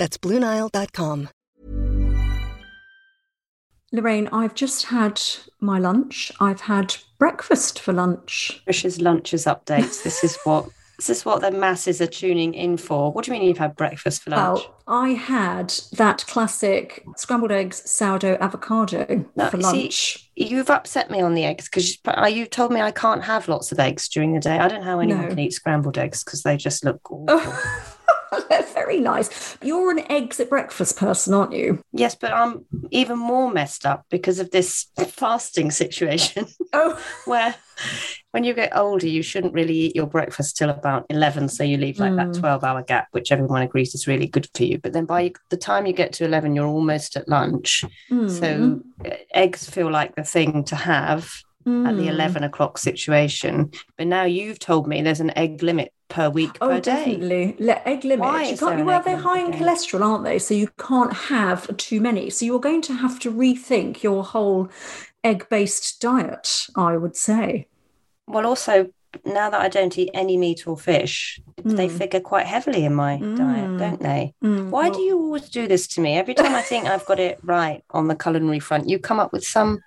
That's BlueNile.com. Lorraine, I've just had my lunch. I've had breakfast for lunch. Trish's lunches updates. This is what this is what the masses are tuning in for. What do you mean you've had breakfast for lunch? Well, I had that classic scrambled eggs, sourdough, avocado No, for see, lunch. You've upset me on the eggs because uh, you told me I can't have lots of eggs during the day. I don't know how anyone No. can eat scrambled eggs because they just look awful. They're very nice. You're an eggs at breakfast person, aren't you? Yes, but I'm even more messed up because of this fasting situation Oh, where when you get older, you shouldn't really eat your breakfast till about 11. So you leave like that Mm. 12 hour gap, which everyone agrees is really good for you. But then by the time you get to 11, you're almost at lunch. Mm. So uh, eggs feel like the thing to have at the Mm. 11 o'clock situation. But now you've told me there's an egg limit per week Oh, per day. definitely. Le- egg limit. Why You can't, well, egg they're high in cholesterol, aren't they? So you can't have too many. So you're going to have to rethink your whole egg-based diet, I would say. Well, also, now that I don't eat any meat or fish, they Mm. figure quite heavily in my diet, Mm. don't they? Mm, Why well- do you always do this to me? Every time I think I've got it right on the culinary front, you come up with some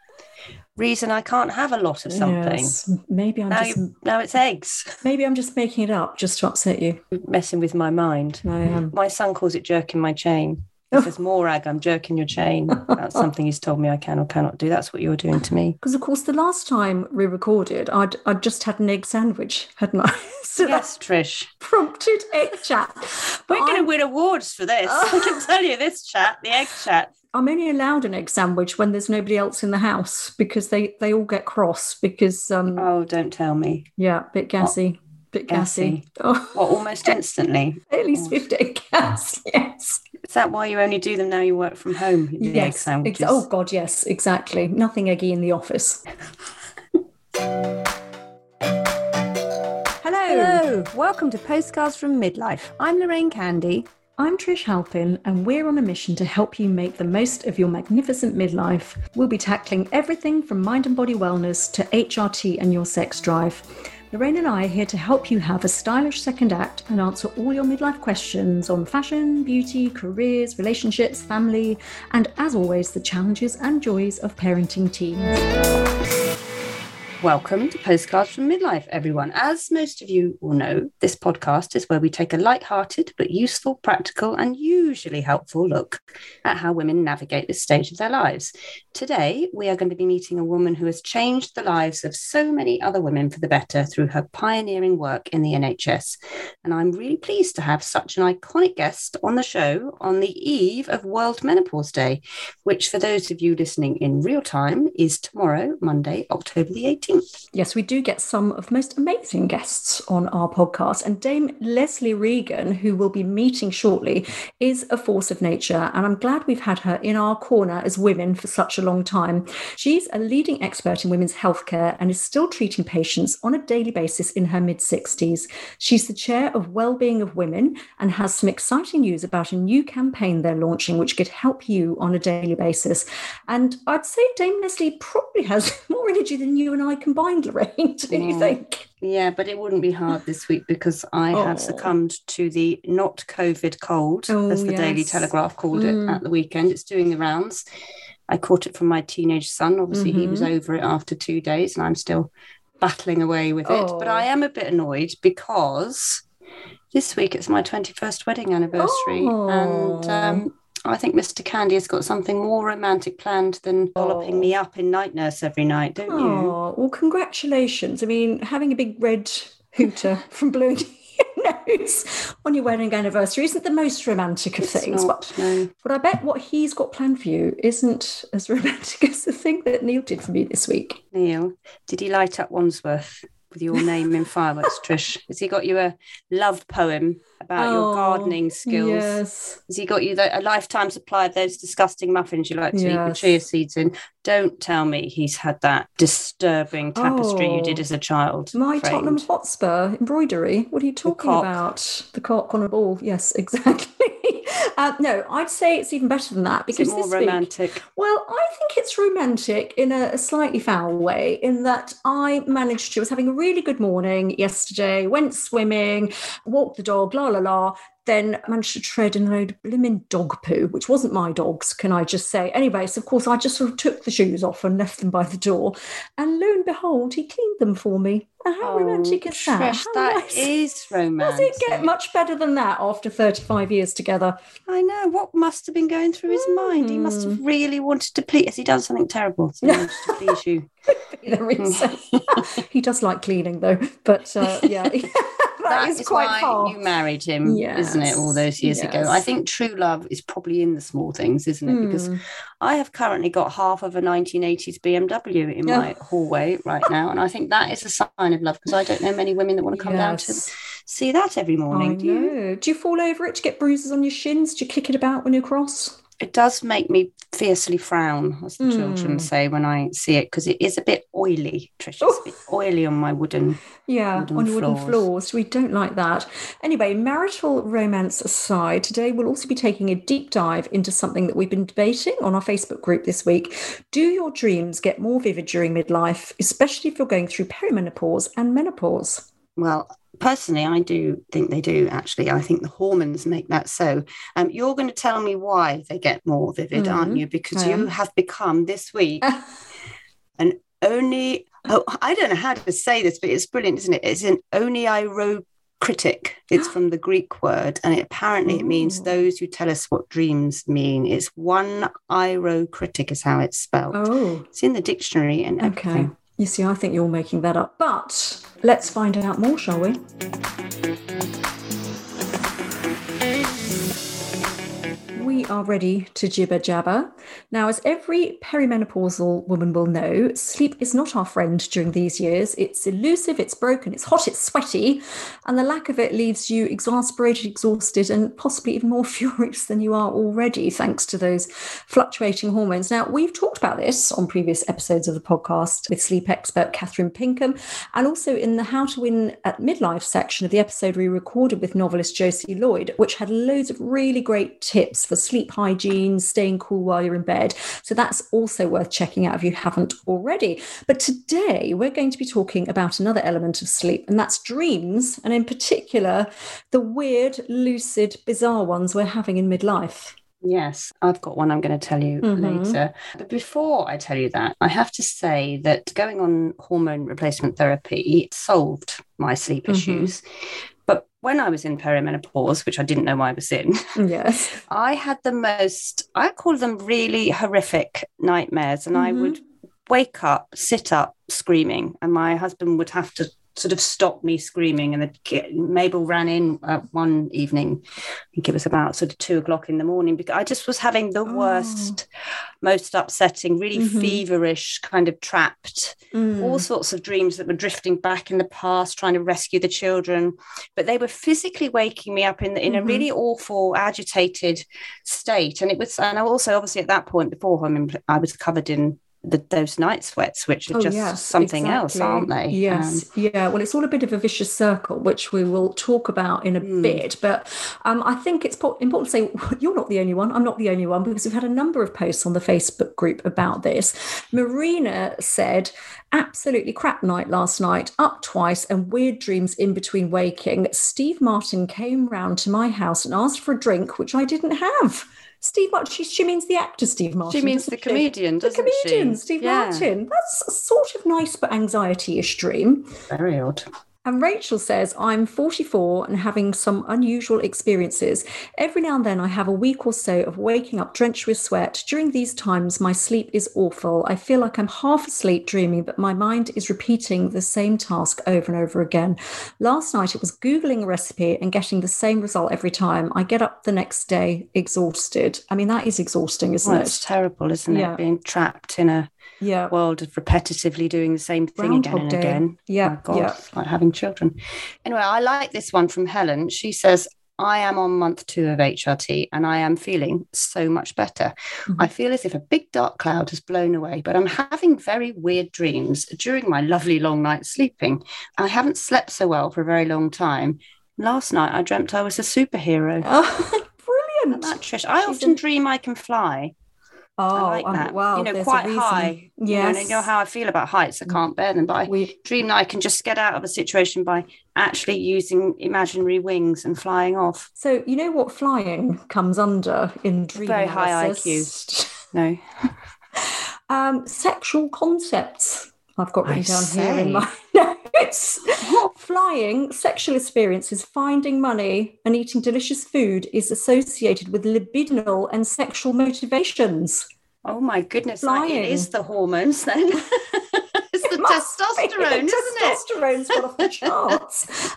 reason I can't have a lot of something. Yes, maybe I'm Now, just you, now it's eggs, maybe I'm just making it up just to upset you. messing with my mind. I am. My son calls it jerking my chain. He says, Morag, I'm jerking your chain. That's something he's told me I can or cannot do. That's what you're doing to me. Because of course, the last time we recorded, I'd I'd just had an egg sandwich, hadn't I? so Yes, Trish. prompted egg chat. We're going to win awards for this. I can tell you this chat, the egg chat. I'm only allowed an egg sandwich when there's nobody else in the house because they they all get cross because um Oh, don't tell me. yeah, bit gassy, bit gassy. Oh, Well, almost instantly. at least 15 gas. Yes. Is that why you only do them now you work from home? The egg yes. sandwiches. oh God, yes, exactly. Nothing eggy in the office. Hello. Welcome to Postcards from Midlife. I'm Lorraine Candy. I'm Trish Halpin, and we're on a mission to help you make the most of your magnificent midlife. We'll be tackling everything from mind and body wellness to HRT and your sex drive. Lorraine and I are here to help you have a stylish second act and answer all your midlife questions on fashion, beauty, careers, relationships, family, and as always, the challenges and joys of parenting teens. Welcome to Postcards from Midlife, everyone. As most of you will know, this podcast is where we take a light-hearted but useful, practical, and usually helpful look at how women navigate this stage of their lives. Today, we are going to be meeting a woman who has changed the lives of so many other women for the better through her pioneering work in the NHS. And I'm really pleased to have such an iconic guest on the show on the eve of World Menopause Day, which, for those of you listening in real time, is tomorrow, Monday, October the 18th. Yes, we do get some of the most amazing guests on our podcast. And Dame Lesley Regan, who we'll be meeting shortly, is a force of nature. And I'm glad we've had her in our corner as women for such a long time. She's a leading expert in women's healthcare and is still treating patients on a daily basis in her mid 60s. She's the chair of Wellbeing of Women and has some exciting news about a new campaign they're launching, which could help you on a daily basis. And I'd say Dame Lesley probably has more energy than you and I combined, Lorraine. Do you Mm. think? Yeah, but it wouldn't be hard this week because I Oh. have succumbed to the not COVID cold, Oh, as the Daily. Telegraph called Mm. it at the weekend. It's doing the rounds. I caught it from my teenage son. Obviously, he was Mm-hmm. over it after two days, and I'm still battling away with it. But Oh. I am a bit annoyed because this week it's my 21st wedding anniversary. And Oh. um, Oh, I think Mr. Candy has got something more romantic planned than dolloping Oh. me up in night nurse every night, don't you? Oh, well, congratulations. I mean, having a big red hooter from blowing your nose on your wedding anniversary isn't the most romantic of It's things. not, But, no. but I bet what he's got planned for you isn't as romantic as the thing that Neil did for me this week. Neil, did he light up Wandsworth with your name in fireworks, Trish? Has he got you a love poem about Oh, your gardening skills? Yes. Has he got you the, a lifetime supply of those disgusting muffins you like to eat with Yes. chia seeds in? Don't tell me he's had that disturbing tapestry you did Oh. as a child. My framed. Tottenham Hotspur embroidery. What are you talking cock. about? The cock on a ball. Yes, exactly. uh, no, I'd say it's even better than that because it more this week- Well, I think it's romantic in a, a slightly foul way, in that I managed to, was having a really good morning yesterday, went swimming, walked the dog, la la la, then managed to tread in a load of blimmin' dog poo, which wasn't my dog's, can I just say. Anyway, so of course I just sort of took the shoes off and left them by the door. And lo and behold, he cleaned them for me. And how romantic is that? Oh, Trish, that nice. is Does it get much better than that after 35 years together? I know. What must have been going through his mind? He must Hmm. have really wanted to please. Has he done something terrible? So he wanted to please you. There is. he does like cleaning though, but uh, yeah, that is, is quite why you married him, isn't it? All those years ago. I think true love is probably in the small things, isn't it? Because Hmm. I have currently got half of a 1980s BMW in Yeah. my hallway right now, and I think that is a sign of love because I don't know many women that want to come down to see that every I morning. Do you? know. Do you fall over it to get bruises on your shins? Do you kick it about when you cross? It does make me fiercely frown, as the Hmm. children say when I see it, because it is a bit oily, Tricia. It's a bit oily on my wooden. Yeah, Wooden on your wooden floors. floors. We don't like that. Anyway, marital romance aside, today we'll also be taking a deep dive into something that we've been debating on our Facebook group this week. Do your dreams get more vivid during midlife, especially if you're going through perimenopause and menopause? Well, personally, I do think they do. Actually, I think the hormones make that so. Um, you're going to tell me why they get more vivid, aren't Mhm, you? Because I you have become this week an only. Oh, I don't know how to say this, but it's brilliant, isn't it? It's an critic. It's from the Greek word, and it, apparently it means those who tell us what dreams mean. It's one irocritic is how it's spelled. Oh, It's in the dictionary and okay. You see, I think you're making that up. But let's find out more, shall we? Are ready to jibber jabber. Now, as every perimenopausal woman will know, sleep is not our friend during these years. It's elusive, it's broken, it's hot, it's sweaty, and the lack of it leaves you exasperated, exhausted, and possibly even more furious than you are already, thanks to those fluctuating hormones. Now, we've talked about this on previous episodes of the podcast with sleep expert Kathryn Pinkham, and also in the How to Win at Midlife section of the episode we recorded with novelist Josie Lloyd, which had loads of really great tips for sleep hygiene, staying cool while you're in bed. So that's also worth checking out if you haven't already. But today we're going to be talking about another element of sleep, and that's dreams, and in particular, the weird, lucid, bizarre ones we're having in midlife. Yes, I've got one I'm going to tell you Mhm. later. But before I tell you that, I have to say that going on hormone replacement therapy solved my sleep Mhm. issues. When I was in perimenopause, which I didn't know I was in, Yes. I had the most, I call them really horrific nightmares. And I Mhm. would wake up, sit up screaming, and my husband would have to sort of stop me screaming. And the, Mabel ran in uh, one evening, I think it was about sort of two o'clock in the morning, because I just was having the Oh. worst, most upsetting, really Mhm. feverish, kind of trapped Mm. all sorts of dreams that were drifting back in the past, trying to rescue the children, but they were physically waking me up in in a Mhm. really awful, agitated state. And it was, and I also obviously at that point before I, mean, I was covered in the, those night sweats, which are Oh, just yes, something else, aren't they? Yes, Um, yeah. Well, it's all a bit of a vicious circle, which we will talk about in a Mm. bit. But um, I think it's important to say you're not the only one. I'm not the only one because we've had a number of posts on the Facebook group about this. Marina said, absolutely crap night last night, up twice, and weird dreams in between waking. Steve Martin came round to my house and asked for a drink, which I didn't have. Steve Martin, she, she means the actor Steve Martin. she means doesn't the comedian, the doesn't she? The comedian, she? Steve Yeah, Martin. That's a sort of nice but anxiety-ish dream. Very odd. And Rachel says, I'm 44 and having some unusual experiences. Every now and then I have a week or so of waking up drenched with sweat. During these times, my sleep is awful. I feel like I'm half asleep dreaming, but my mind is repeating the same task over and over again. Last night it was Googling a recipe and getting the same result every time. I get up the next day exhausted. I mean, that is exhausting, isn't Well, it? it's terrible, isn't Yeah. it? Being trapped in a yeah. world of repetitively doing the same thing Groundhog again and Day. again. Yeah, God, yeah. like having children. Anyway, I like this one from Helen. She says, I am on month two of HRT and I am feeling so much better. Mhm. I feel as if a big dark cloud has blown away, but I'm having very weird dreams during my lovely long night sleeping. I haven't slept so well for a very long time. Last night I dreamt I was a superhero. Oh, brilliant. Trish? I She's often in- dream I can fly. Oh, I like um, that. wow. you know, quite high. You know, and Yes. you know how I feel about heights. I can't bear them, but I We, dream that I can just get out of a situation by actually using imaginary wings and flying off. so you know what flying comes under in dream Very high analysis? No. um, sexual concepts. I've got written I down here in say. my notes. It's flying, sexual experiences, finding money, and eating delicious food is associated with libidinal and sexual motivations. Oh my goodness. like, Flying. it is the hormones then. the testosterone, isn't it? Testosterone's gone off the charts.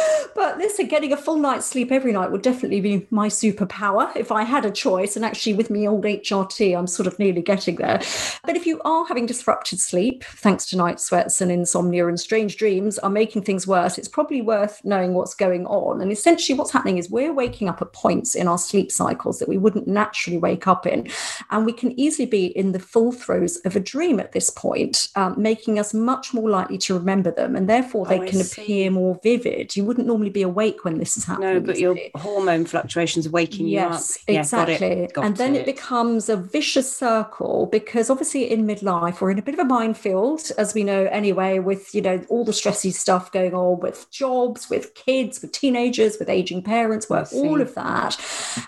but listen, getting a full night's sleep every night would definitely be my superpower if I had a choice. And actually, with me old HRT, I'm sort of nearly getting there. But if you are having disrupted sleep, thanks to night sweats and insomnia and strange dreams are making things worse, it's probably worth knowing what's going on. And essentially, what's happening is we're waking up at points in our sleep cycles that we wouldn't naturally wake up in. And we can easily be in the full throes of a dream at this point, um, making us much more likely to remember them. And therefore, they Oh, can see. appear more vivid. You wouldn't normally be awake when this is happening. No, but your see. hormone fluctuations are waking Yes, you up. exactly. Yeah, got it. Got and then it. it becomes a vicious circle because obviously in midlife we're in a bit of a minefield, as we know anyway, with you know all the stressy stuff going on with jobs, with kids, with teenagers, with aging parents, with all of that.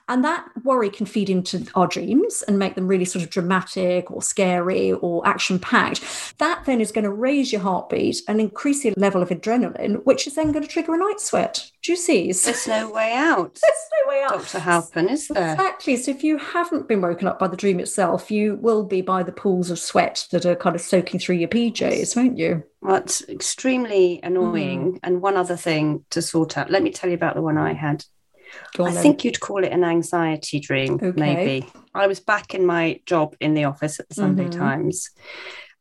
And that worry can feed into our dreams and make them really sort of dramatic or scary or action packed. That then is going to raise your heartbeat and increase your level of adrenaline, which is then going to trigger a night sweat. Do you see? There's no way out. there's no way out. Dr. Halpin, is there? Exactly. So if you haven't been woken up by the dream itself, you will be by the pools of sweat that are kind of soaking through your PJs, won't you? Well, it's extremely annoying. And one other thing to sort out. Let me tell you about the one I had. I then. think you'd call it an anxiety dream, Okay. maybe. I was back in my job in the office at the Sunday Mhm. Times,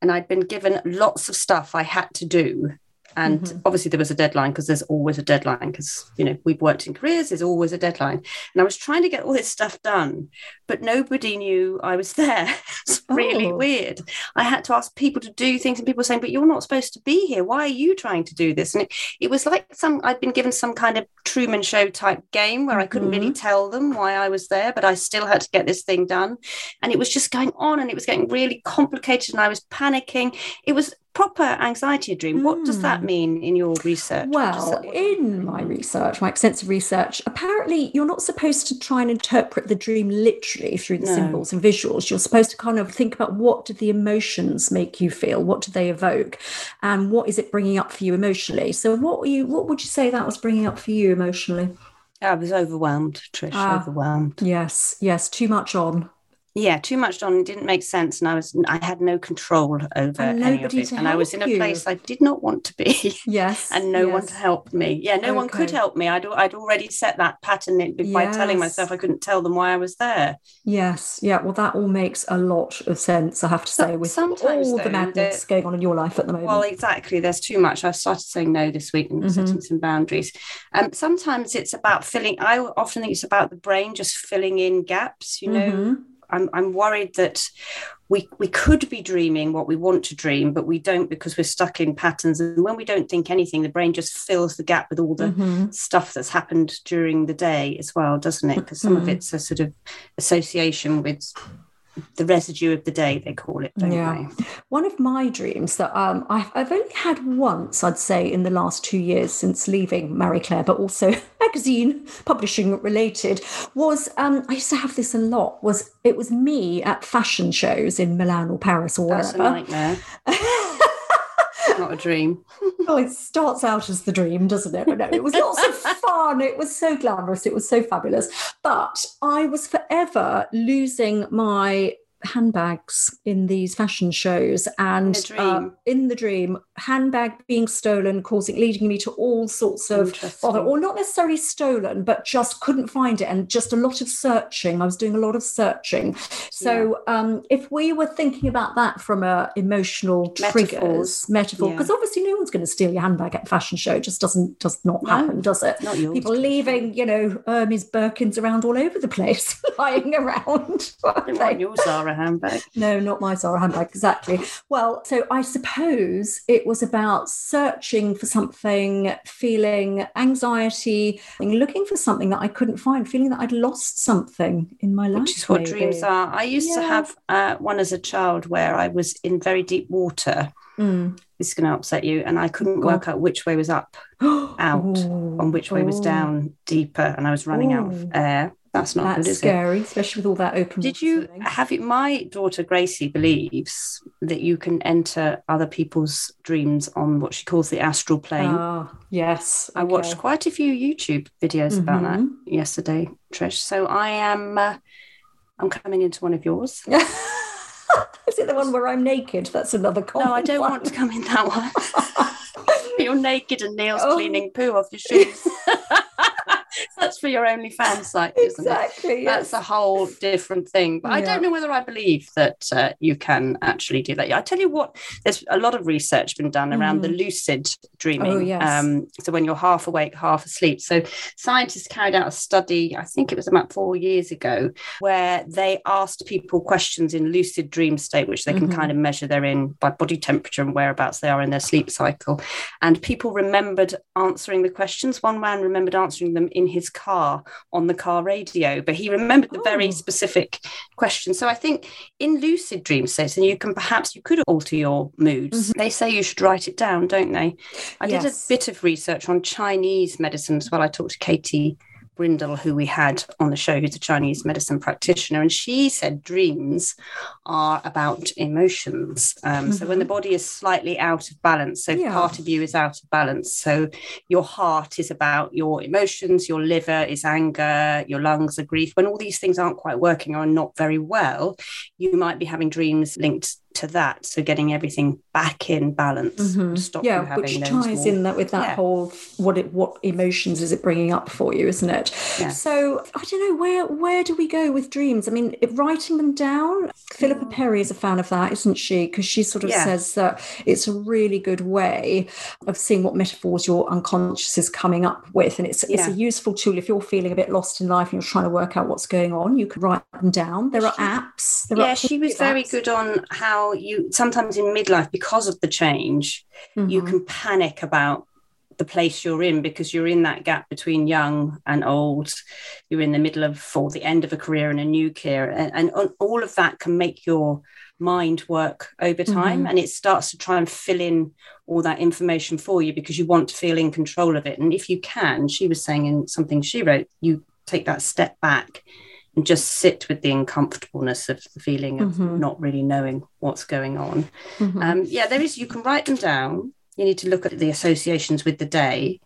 and I'd been given lots of stuff I had to do. And Mhm. obviously, there was a deadline because there's always a deadline because, you know, we've worked in careers, there's always a deadline. And I was trying to get all this stuff done, but nobody knew I was there. it's really Oh. weird. I had to ask people to do things, and people were saying, But you're not supposed to be here. Why are you trying to do this? And it, it was like some, I'd been given some kind of Truman Show type game where I couldn't really tell them why I was there, but I still had to get this thing done. And it was just going on and it was getting really complicated, and I was panicking. It was proper anxiety dream. What does that Mm. mean in your research? Well, in my research, my extensive research, apparently you're not supposed to try and interpret the dream literally through the No. symbols and visuals. You're supposed to kind of think about what did the emotions make you feel, what did they evoke, and what is it bringing up for you emotionally. So, what you? What would you say that was bringing up for you emotionally? I was overwhelmed, Trish, Ah. overwhelmed. Yes, yes, too much on. Yeah too much on didn't make sense and i was i had no control over And any of it to and i was in a you. place i did not want to be Yes, and no one to help me yeah no one could help me I'd, I'd already set that pattern by telling myself i couldn't tell them why i was there Yes, yeah. Well, that all makes a lot of sense. I have to So- say, with sometimes, all though, the madness the- going on in your life at the moment. well exactly there's too much i started saying no this week and Mhm. setting some boundaries um, sometimes it's about filling i often think it's about the brain just filling in gaps you know Mhm. I'm, I'm worried that we we could be dreaming what we want to dream, but we don't because we're stuck in patterns. And when we don't think anything, the brain just fills the gap with all the Mhm. stuff that's happened during the day as well, doesn't it? Because some of Mhm. it's a sort of association with the residue of the day, they call it, don't Yeah. they? One of my dreams that um, I've, I've only had once, I'd say, in the last two years since leaving Marie Claire, but also magazine publishing related, was um, I used to have this a lot. Was it was me at fashion shows in Milan or Paris or That's wherever. not a dream. well, it starts out as the dream, doesn't it? But no, it was lots of fun. It was so glamorous. It was so fabulous. But I was forever losing my handbags in these fashion shows and dream? uh, in the dream handbag being stolen, causing leading me to all sorts of bother, or not necessarily stolen, but just couldn't find it, and just a lot of searching. I was doing a lot of searching. So yeah. um, if we were thinking about that from a emotional metaphors. triggers metaphor, because yeah. obviously no one's going to steal your handbag at a fashion show. It just doesn't does not no, happen, does it? Not yours. People leaving, you know, Hermes Birkins around all over the place, lying around. Not your Zara handbag. No, not my Zara handbag. Exactly. Well, so I suppose it was about searching for something, feeling anxiety, looking for something that I couldn't find, feeling that I'd lost something in my life. Which is what maybe. dreams are. I used yeah. to have uh, one as a child where I was in very deep water. Mm. This is going to upset you. And I couldn't work out which way was up, out, and which way was down, deeper. And I was running Ooh. out of air. That's not That's good, scary, it? especially with all that open. Did you have it? My daughter Gracie believes that you can enter other people's dreams on what she calls the astral plane. Oh, yes. Okay. I watched quite a few YouTube videos mm-hmm. about that mm-hmm. yesterday, Trish. So I am. Uh, I'm coming into one of yours. Is it the one where I'm naked? That's another No, I don't one. want to come in that one. You're naked and Neil's oh. cleaning poo off your shoes. That's for your OnlyFans site, isn't exactly, it? Yes. That's a whole different thing. But yeah. I don't know whether I believe that uh, you can actually do that. I tell you what, there's a lot of research been done around mm. the lucid dreaming. Oh, yes. Um, so when you're half awake, half asleep. So scientists carried out a study, I think it was about four years ago, where they asked people questions in lucid dream state, which they can mm-hmm. kind of measure they're in by body temperature and whereabouts they are in their sleep cycle. And people remembered answering the questions. One man remembered answering them in his car on the car radio, but he remembered the very oh. specific question. So I think in lucid dream states, and you can perhaps you could alter your moods. Mm-hmm. They say you should write it down, don't they? I yes. did a bit of research on Chinese medicine as well. I talked to Katie Brindle, who we had on the show, who's a Chinese medicine practitioner, and she said dreams are about emotions. Um, mm-hmm. So when the mm-hmm. body is slightly out of balance, so yeah. part of you is out of balance. So your heart is about your emotions, your liver is anger, your lungs are grief. When all these things aren't quite working or are not very well, you might be having dreams linked to that. So getting everything back in balance mm-hmm. stop yeah which ties more... in that with that yeah. whole what it what emotions is it bringing up for you isn't it? Yeah. so i don't know where where do we go with dreams? I mean writing them down philippa perry is a fan of that isn't she? Because she sort of yeah. says that it's a really good way of seeing what metaphors your unconscious is coming up with. And it's it's a useful tool. If you're feeling a bit lost in life and you're trying to work out what's going on you can write them down. There are apps there yeah are she was very good on how you sometimes in midlife because of the change mm-hmm. you can panic about the place you're in because you're in that gap between young and old you're in the middle of or the end of a career and a new career and, and all of that can make your mind work over time mm-hmm. and it starts to try and fill in all that information for you because you want to feel in control of it and if you can she was saying in something she wrote you take that step back and just sit with the uncomfortableness of the feeling of mm-hmm. not really knowing what's going on. Mm-hmm. Um, yeah, there is, you can write them down. You need to look at the associations with the day.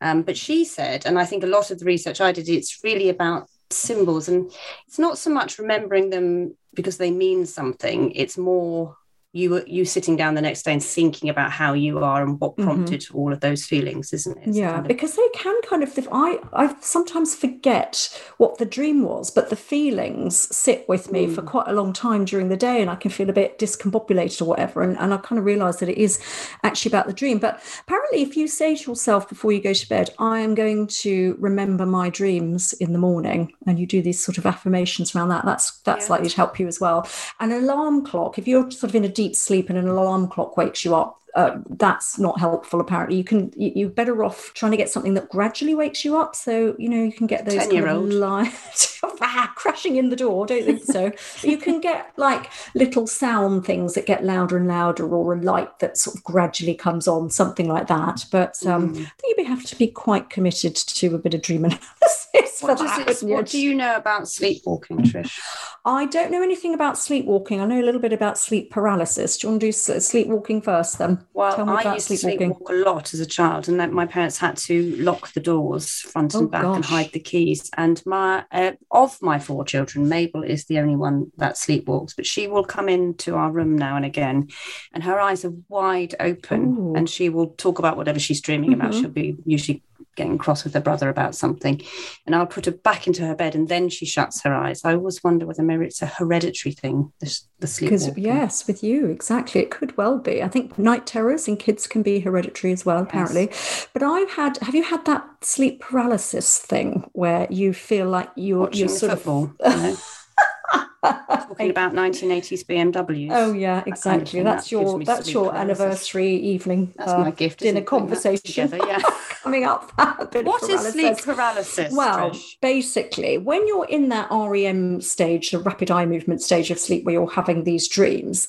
Um, but she said, and I think a lot of the research I did, it's really about symbols. And it's not so much remembering them because they mean something, it's more you you sitting down the next day and thinking about how you are and what mm-hmm. prompted mm-hmm. all of those feelings isn't it yeah kind of... because they can kind of i i sometimes forget what the dream was but the feelings sit with me mm. for quite a long time during the day and i can feel a bit discombobulated or whatever and, and i kind of realize that it is actually about the dream but apparently if you say to yourself before you go to bed i am going to remember my dreams in the morning and you do these sort of affirmations around that that's that's yeah. likely to help you as well an alarm clock if you're sort of in a deep deep sleep and an alarm clock wakes you up uh, that's not helpful apparently. You can you, are better off trying to get something that gradually wakes you up so you know you can get those 10 year old crashing in the door don't think so. You can get like little sound things that get louder and louder or a light that sort of gradually comes on something like that. But um, mm. i think you may have to be quite committed to a bit of dream analysis what, it, what do you? know about sleepwalking trish? I don't know anything about sleepwalking. I know a little bit about sleep paralysis. Do you want to do sleepwalking first then Well, I used to sleepwalk a lot as a child, and my parents had to lock the doors front and oh, back gosh. and hide the keys. And my uh, of my four children, Mabel is the only one that sleepwalks, but she will come into our room now and again, and her eyes are wide open, Ooh. and she will talk about whatever she's dreaming mm-hmm. about. She'll be usually getting cross with her brother about something. And I'll put her back into her bed and then she shuts her eyes. I always wonder whether maybe it's a hereditary thing, the, the sleep. Because, yes, with you, exactly. It could well be. I think night terrors in kids can be hereditary as well, apparently. Yes. But I've had, have you had that sleep paralysis thing where you feel like you're, Watching you're sort football, of. You know? Talking about 1980s BMWs. Oh yeah, exactly. That's that your that's your paralysis. anniversary evening. That's uh, my gift. Dinner conversation. Together, yeah. coming up. what is sleep paralysis? Well, Trish? basically, when you're in that REM stage, the rapid eye movement stage of sleep, where you're having these dreams,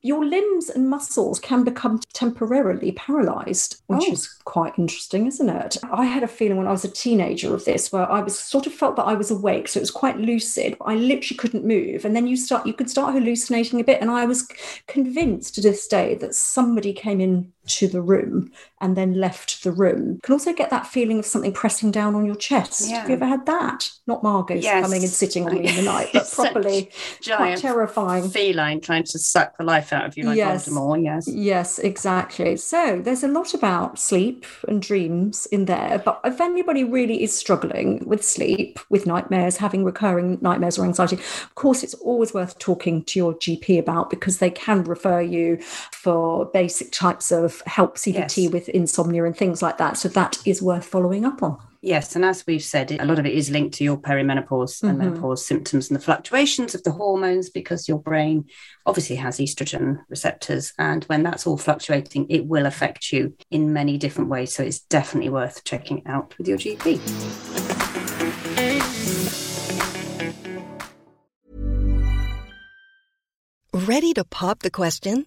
your limbs and muscles can become temporarily paralyzed, which oh. is quite interesting, isn't it? I had a feeling when I was a teenager of this where I was sort of felt that I was awake, so it was quite lucid, but I literally couldn't move. And then you start you could start hallucinating a bit. And I was convinced to this day that somebody came in to the room and then left the room. You can also get that feeling of something pressing down on your chest. Yeah. Have you ever had that? Not Margot's yes. coming and sitting on me in the night, but properly quite terrifying. Feline trying to suck the life out of you like yes. Voldemort. Yes. Yes, exactly. So there's a lot about sleep and dreams in there. But if anybody really is struggling with sleep, with nightmares, having recurring nightmares or anxiety, of course it's always worth talking to your GP about because they can refer you for basic types of help CBT yes. with insomnia and things like that. So that is worth following up on. Yes, and as we've said, a lot of it is linked to your perimenopause mm-hmm. and menopause symptoms and the fluctuations of the hormones because your brain obviously has estrogen receptors. And when that's all fluctuating, it will affect you in many different ways. So it's definitely worth checking out with your GP. Ready to pop the question?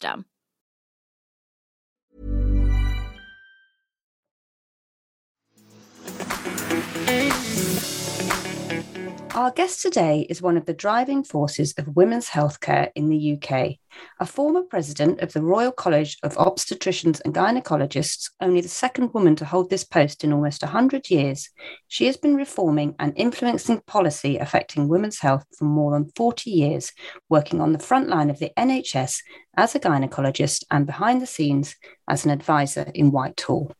system. Our guest today is one of the driving forces of women's healthcare in the UK. A former president of the Royal College of Obstetricians and Gynecologists, only the second woman to hold this post in almost 100 years, she has been reforming and influencing policy affecting women's health for more than 40 years, working on the front line of the NHS as a gynecologist and behind the scenes as an advisor in Whitehall.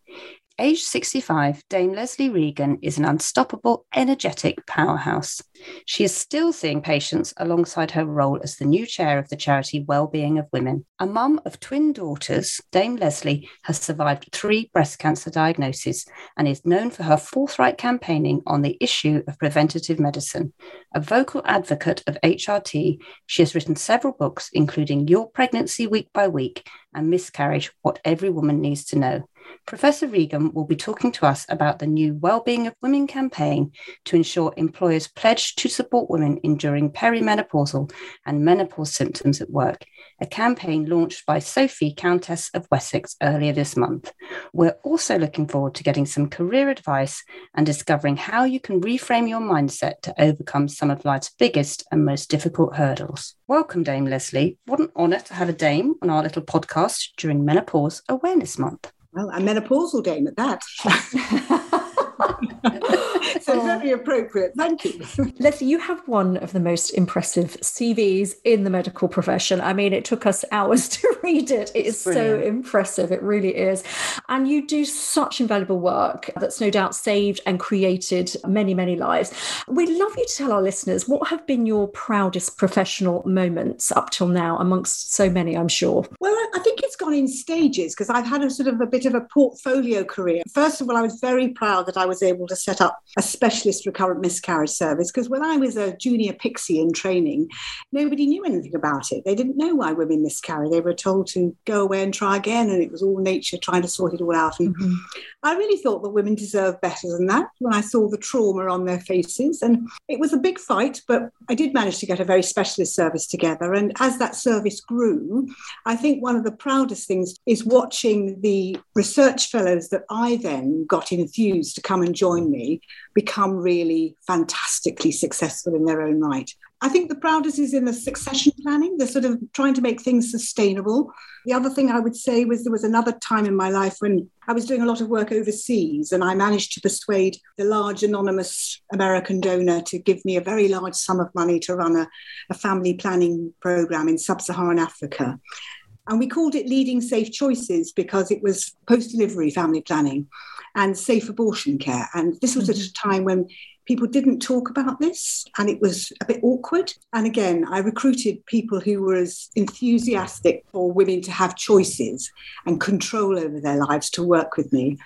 Age 65, Dame Lesley Regan is an unstoppable, energetic powerhouse. She is still seeing patients alongside her role as the new chair of the charity Wellbeing of Women. A mum of twin daughters, Dame Lesley has survived three breast cancer diagnoses and is known for her forthright campaigning on the issue of preventative medicine. A vocal advocate of HRT, she has written several books, including Your Pregnancy Week by Week and Miscarriage What Every Woman Needs to Know. Professor Regan will be talking to us about the new Wellbeing of Women campaign to ensure employers pledge to support women enduring perimenopausal and menopause symptoms at work, a campaign launched by Sophie, Countess of Wessex, earlier this month. We're also looking forward to getting some career advice and discovering how you can reframe your mindset to overcome some of life's biggest and most difficult hurdles. Welcome, Dame Lesley. What an honour to have a dame on our little podcast during Menopause Awareness Month. Well, a menopausal dame at that. so very oh. appropriate. Thank you. Lesley, you have one of the most impressive CVs in the medical profession. I mean, it took us hours to read it. It is Brilliant. so impressive. It really is. And you do such invaluable work that's no doubt saved and created many, many lives. We'd love you to tell our listeners what have been your proudest professional moments up till now, amongst so many, I'm sure. Well, I think it's gone in stages because I've had a sort of a bit of a portfolio career. First of all, I was very proud that I was able to set up a specialist recurrent miscarriage service because when I was a junior pixie in training, nobody knew anything about it. They didn't know why women miscarry. They were told to go away and try again, and it was all nature trying to sort it all out. And mm-hmm. I really thought that women deserved better than that when I saw the trauma on their faces. And it was a big fight, but I did manage to get a very specialist service together. And as that service grew, I think one of the proudest things is watching the research fellows that I then got enthused to come and join me become really fantastically successful in their own right. I think the proudest is in the succession planning, the sort of trying to make things sustainable. The other thing I would say was there was another time in my life when I was doing a lot of work overseas and I managed to persuade the large anonymous American donor to give me a very large sum of money to run a, a family planning program in sub Saharan Africa. And we called it Leading Safe Choices because it was post delivery family planning and safe abortion care. And this was mm-hmm. at a time when people didn't talk about this and it was a bit awkward. And again, I recruited people who were as enthusiastic for women to have choices and control over their lives to work with me.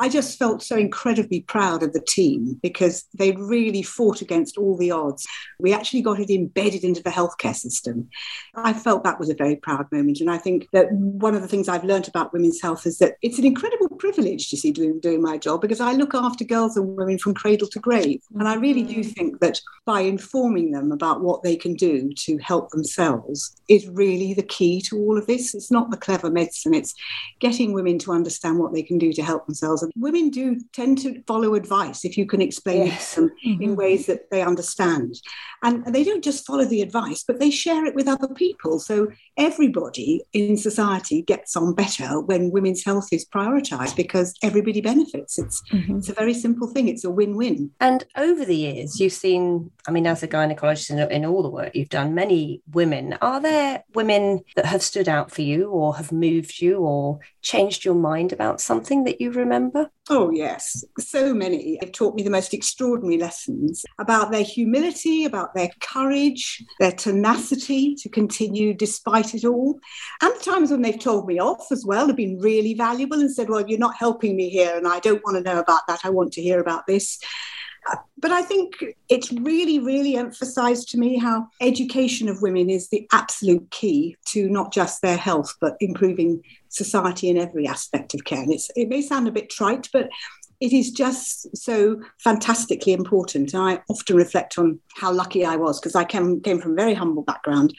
I just felt so incredibly proud of the team because they really fought against all the odds. We actually got it embedded into the healthcare system. I felt that was a very proud moment. And I think that one of the things I've learned about women's health is that it's an incredible privilege to see doing, doing my job because I look after girls and women from cradle to grave. And I really do mm. think that by informing them about what they can do to help themselves is really the key to all of this. It's not the clever medicine, it's getting women to understand what they can do to help themselves women do tend to follow advice if you can explain yes. it to them mm-hmm. in ways that they understand. And they don't just follow the advice, but they share it with other people. So everybody in society gets on better when women's health is prioritized because everybody benefits. It's mm-hmm. it's a very simple thing. It's a win-win. And over the years, you've seen, I mean, as a gynecologist in, in all the work you've done, many women. Are there women that have stood out for you or have moved you or changed your mind about something that you remember? Oh, yes. So many have taught me the most extraordinary lessons about their humility, about their courage, their tenacity to continue despite it all. And the times when they've told me off as well have been really valuable and said, Well, you're not helping me here, and I don't want to know about that. I want to hear about this but I think it's really, really emphasized to me how education of women is the absolute key to not just their health, but improving society in every aspect of care. And it's, it may sound a bit trite, but it is just so fantastically important. And I often reflect on how lucky I was because I came, came from a very humble background.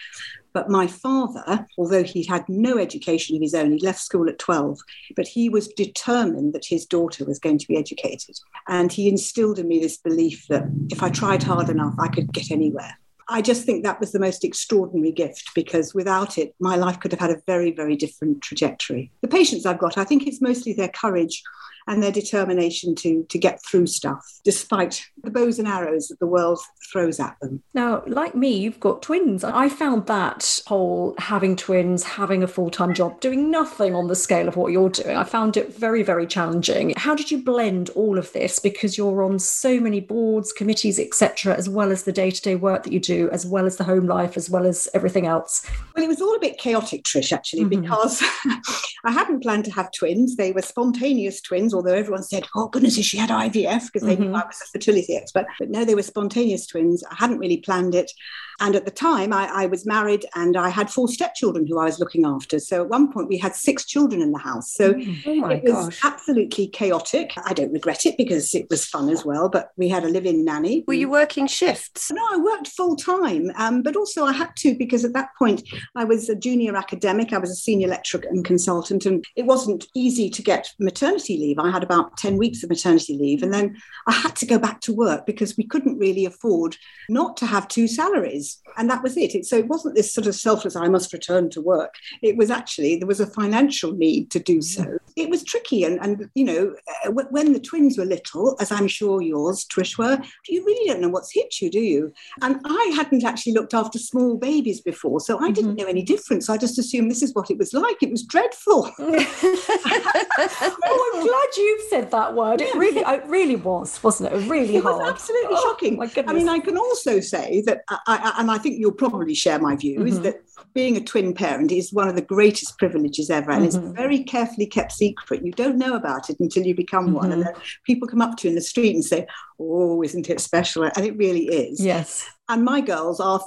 But my father, although he had no education of his own, he left school at 12, but he was determined that his daughter was going to be educated. And he instilled in me this belief that if I tried hard enough, I could get anywhere. I just think that was the most extraordinary gift because without it, my life could have had a very, very different trajectory. The patients I've got, I think it's mostly their courage and their determination to to get through stuff despite the bows and arrows that the world throws at them. Now, like me, you've got twins. I found that whole having twins, having a full-time job, doing nothing on the scale of what you're doing. I found it very very challenging. How did you blend all of this because you're on so many boards, committees, etc., as well as the day-to-day work that you do, as well as the home life, as well as everything else? Well, it was all a bit chaotic, Trish, actually, mm-hmm. because I hadn't planned to have twins. They were spontaneous twins, although everyone said, oh, goodness, if she had IVF, because they mm-hmm. knew I was a fertility expert. But no, they were spontaneous twins. I hadn't really planned it. And at the time, I, I was married and I had four stepchildren who I was looking after. So at one point, we had six children in the house. So mm-hmm. oh it was gosh. absolutely chaotic. I don't regret it because it was fun as well. But we had a live in nanny. Were you working shifts? No, I worked full time. Um, but also, I had to because at that point, I was a junior academic. I was a senior lecturer and consultant. And it wasn't easy to get maternity leave. I had about 10 weeks of maternity leave. And then I had to go back to work because we couldn't really afford not to have two salaries. And that was it. it. So it wasn't this sort of selfless, I must return to work. It was actually, there was a financial need to do so. It was tricky. And, and you know, uh, when the twins were little, as I'm sure yours, Trish, were, you really don't know what's hit you, do you? And I hadn't actually looked after small babies before. So I didn't mm-hmm. know any difference. I just assumed this is what it was like. It was dreadful. oh, I'm glad you've said that word. It really, it really was, wasn't it? It really it hard. Was absolutely oh, shocking. I mean, I can also say that I, I, and I think you'll probably share my view, mm-hmm. is that being a twin parent is one of the greatest privileges ever. And mm-hmm. it's very carefully kept secret. You don't know about it until you become mm-hmm. one. And mm-hmm. then people come up to you in the street and say, Oh, isn't it special? And it really is. Yes. And my girls are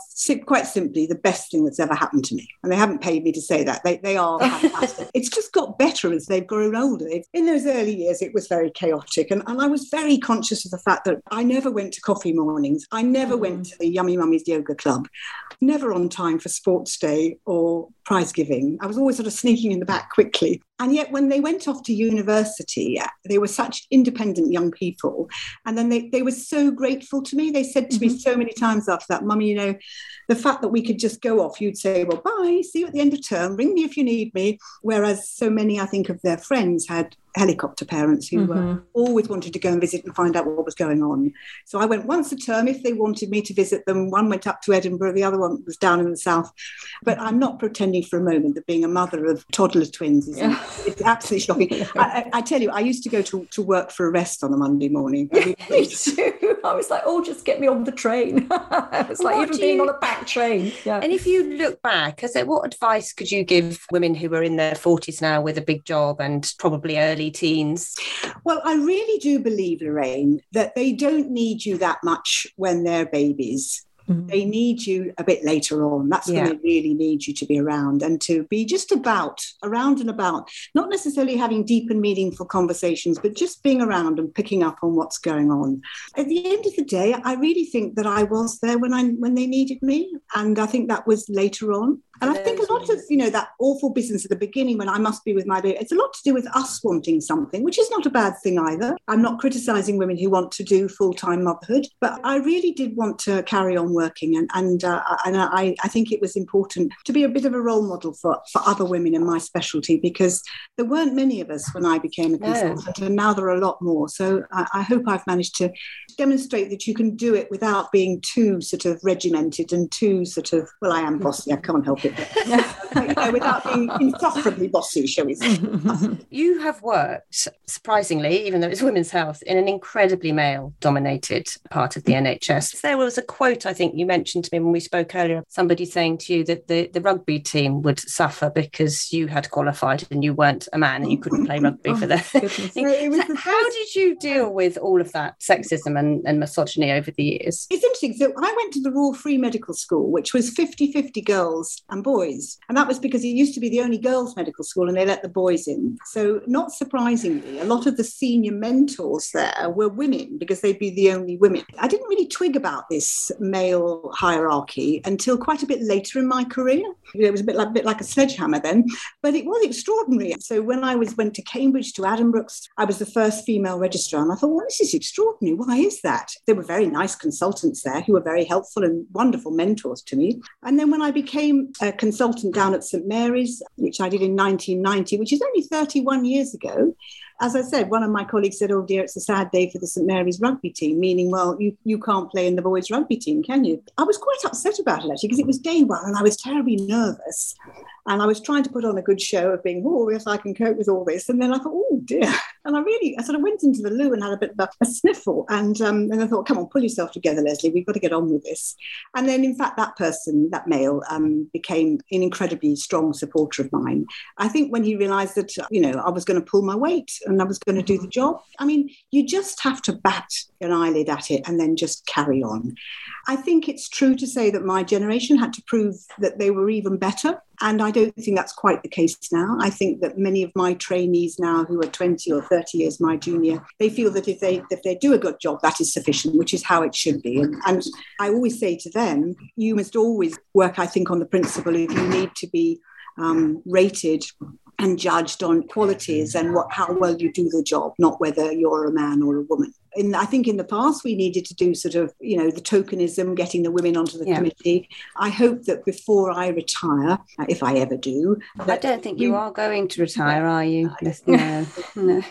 quite simply the best thing that's ever happened to me. And they haven't paid me to say that. They, they are fantastic. it's just got better as they've grown older. In those early years, it was very chaotic. And, and I was very conscious of the fact that I never went to coffee mornings. I never mm. went to the Yummy Mummies Yoga Club, never on time for sports day or prize giving. I was always sort of sneaking in the back quickly. And yet, when they went off to university, they were such independent young people. And then they, they were so grateful to me. They said to mm-hmm. me so many times after that, Mummy, you know, the fact that we could just go off, you'd say, Well, bye, see you at the end of term, ring me if you need me. Whereas so many, I think, of their friends had helicopter parents who uh, mm-hmm. always wanted to go and visit and find out what was going on. So I went once a term if they wanted me to visit them. One went up to Edinburgh, the other one was down in the south. But I'm not pretending for a moment that being a mother of toddler twins is yeah. it's absolutely shocking. I, I, tell you, I used to go to, to work for a rest on a Monday morning. me too. I was like, oh, just get me on the train. it's like what even being you... on a back train. Yeah. And if you look back, as what advice could you give women who are in their 40s now with a big job and probably early early teens? Well, I really do believe, Lorraine, that they don't need you that much when they're babies. Mm-hmm. They need you a bit later on. That's yeah. when they really need you to be around and to be just about, around and about, not necessarily having deep and meaningful conversations, but just being around and picking up on what's going on. At the end of the day, I really think that I was there when I when they needed me. And I think that was later on. And I think a lot of, you know, that awful business at the beginning when I must be with my baby, it's a lot to do with us wanting something, which is not a bad thing either. I'm not criticizing women who want to do full time motherhood, but I really did want to carry on working. And, and, uh, and I, I think it was important to be a bit of a role model for, for other women in my specialty because there weren't many of us when I became a consultant, no. and now there are a lot more. So I, I hope I've managed to demonstrate that you can do it without being too sort of regimented and too sort of, well, I am bossy, I can't help it without being insufferably bossy, shall we say. you have worked, surprisingly, even though it's women's health, in an incredibly male dominated part of the NHS. There was a quote I think you mentioned to me when we spoke earlier, somebody saying to you that the, the rugby team would suffer because you had qualified and you weren't a man and you couldn't play rugby oh, for them. so how did you deal with all of that sexism and, and misogyny over the years? It's interesting. So I went to the Royal Free Medical School, which was 50 50 girls and boys. And that was because it used to be the only girls' medical school and they let the boys in. So, not surprisingly, a lot of the senior mentors there were women because they'd be the only women. I didn't really twig about this male hierarchy until quite a bit later in my career. It was a bit like, a bit like a sledgehammer then, but it was extraordinary. So, when I was went to Cambridge to Addenbrooke's, I was the first female registrar, and I thought, well, this is extraordinary. Why is that? There were very nice consultants there who were very helpful and wonderful mentors to me. And then when I became a consultant down at St Mary's, which I did in 1990, which is only 31 years ago. As I said, one of my colleagues said, Oh dear, it's a sad day for the St Mary's rugby team, meaning, well, you, you can't play in the boys' rugby team, can you? I was quite upset about it actually, because it was day one and I was terribly nervous. And I was trying to put on a good show of being, oh, yes, I can cope with all this. And then I thought, oh, dear. And I really, I sort of went into the loo and had a bit of a, a sniffle. And, um, and I thought, come on, pull yourself together, Lesley. We've got to get on with this. And then, in fact, that person, that male, um, became an incredibly strong supporter of mine. I think when he realized that, you know, I was going to pull my weight and I was going to do the job, I mean, you just have to bat an eyelid at it and then just carry on. I think it's true to say that my generation had to prove that they were even better. And I don't think that's quite the case now. I think that many of my trainees now who are 20 or 30 years my junior, they feel that if they if they do a good job, that is sufficient, which is how it should be. And, and I always say to them, you must always work, I think, on the principle if you need to be um, rated and judged on qualities and what how well you do the job, not whether you're a man or a woman. And I think in the past we needed to do sort of, you know, the tokenism, getting the women onto the yeah. committee. I hope that before I retire, if I ever do, I don't think we, you are going to retire, are you? No, no.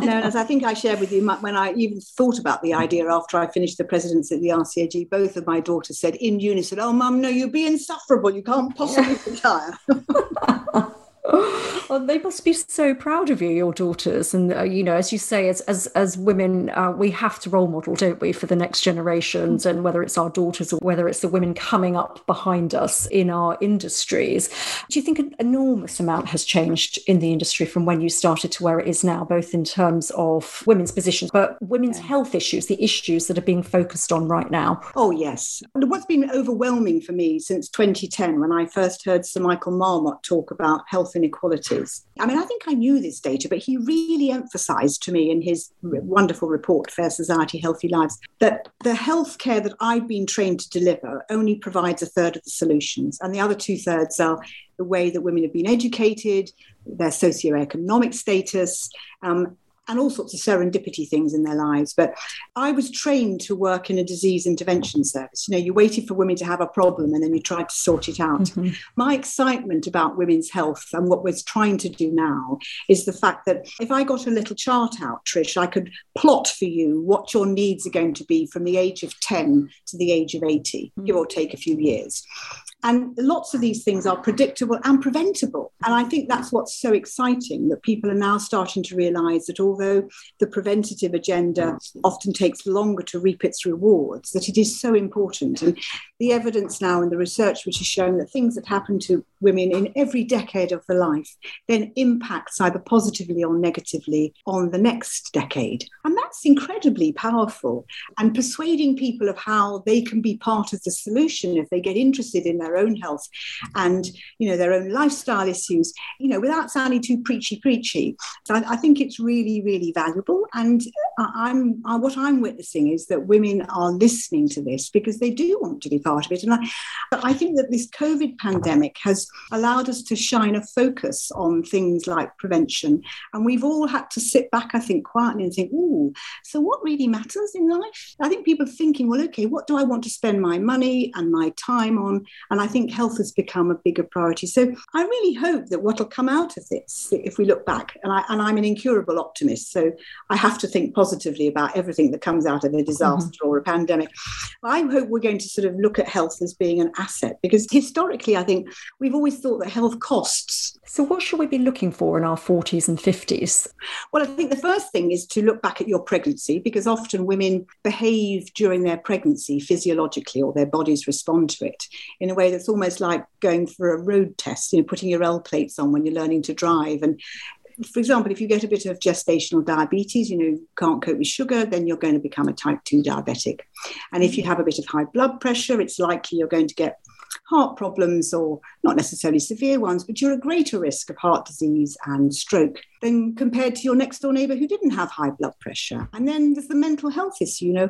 no, as I think I shared with you when I even thought about the idea after I finished the presidency at the RCOG, both of my daughters said in unison, "Oh, mum, no, you'd be insufferable. You can't possibly retire." well, they must be so proud of you, your daughters, and uh, you know, as you say, as as as women, uh, we have to role model, don't we, for the next generations, and whether it's our daughters or whether it's the women coming up behind us in our industries. Do you think an enormous amount has changed in the industry from when you started to where it is now, both in terms of women's positions, but women's health issues, the issues that are being focused on right now? Oh yes, and what's been overwhelming for me since 2010, when I first heard Sir Michael Marmot talk about health inequalities. I mean, I think I knew this data, but he really emphasized to me in his wonderful report, Fair Society, Healthy Lives, that the healthcare that I've been trained to deliver only provides a third of the solutions. And the other two thirds are the way that women have been educated, their socioeconomic status, um, and all sorts of serendipity things in their lives. But I was trained to work in a disease intervention service. You know, you waited for women to have a problem and then you tried to sort it out. Mm-hmm. My excitement about women's health and what we're trying to do now is the fact that if I got a little chart out, Trish, I could plot for you what your needs are going to be from the age of 10 to the age of 80, mm-hmm. give or take a few years. And lots of these things are predictable and preventable. And I think that's what's so exciting that people are now starting to realize that although the preventative agenda often takes longer to reap its rewards, that it is so important. And the evidence now and the research which has shown that things that happen to women in every decade of their life then impacts either positively or negatively on the next decade. And that's incredibly powerful. And persuading people of how they can be part of the solution if they get interested in their own health and you know their own lifestyle issues, you know, without sounding too preachy preachy. So I, I think it's really, really valuable. And uh, I'm I, what I'm witnessing is that women are listening to this because they do want to be part of it. And I, I think that this COVID pandemic has allowed us to shine a focus on things like prevention. And we've all had to sit back, I think, quietly and think, oh, so what really matters in life? I think people are thinking, well, okay, what do I want to spend my money and my time on? And I think health has become a bigger priority. So I really hope that what will come out of this, if we look back, and, I, and I'm an incurable optimist, so I have to think positively about everything that comes out of a disaster mm-hmm. or a pandemic. I hope we're going to sort of look at health as being an asset because historically, I think we've always thought that health costs. So, what should we be looking for in our 40s and 50s? Well, I think the first thing is to look back at your pregnancy because often women behave during their pregnancy physiologically or their bodies respond to it in a way that's almost like going for a road test, you know, putting your L plates on when you're learning to drive. And for example, if you get a bit of gestational diabetes, you know, can't cope with sugar, then you're going to become a type 2 diabetic. And if you mm. have a bit of high blood pressure, it's likely you're going to get heart problems or not necessarily severe ones, but you're at greater risk of heart disease and stroke than compared to your next door neighbor who didn't have high blood pressure. And then there's the mental health issue, you know.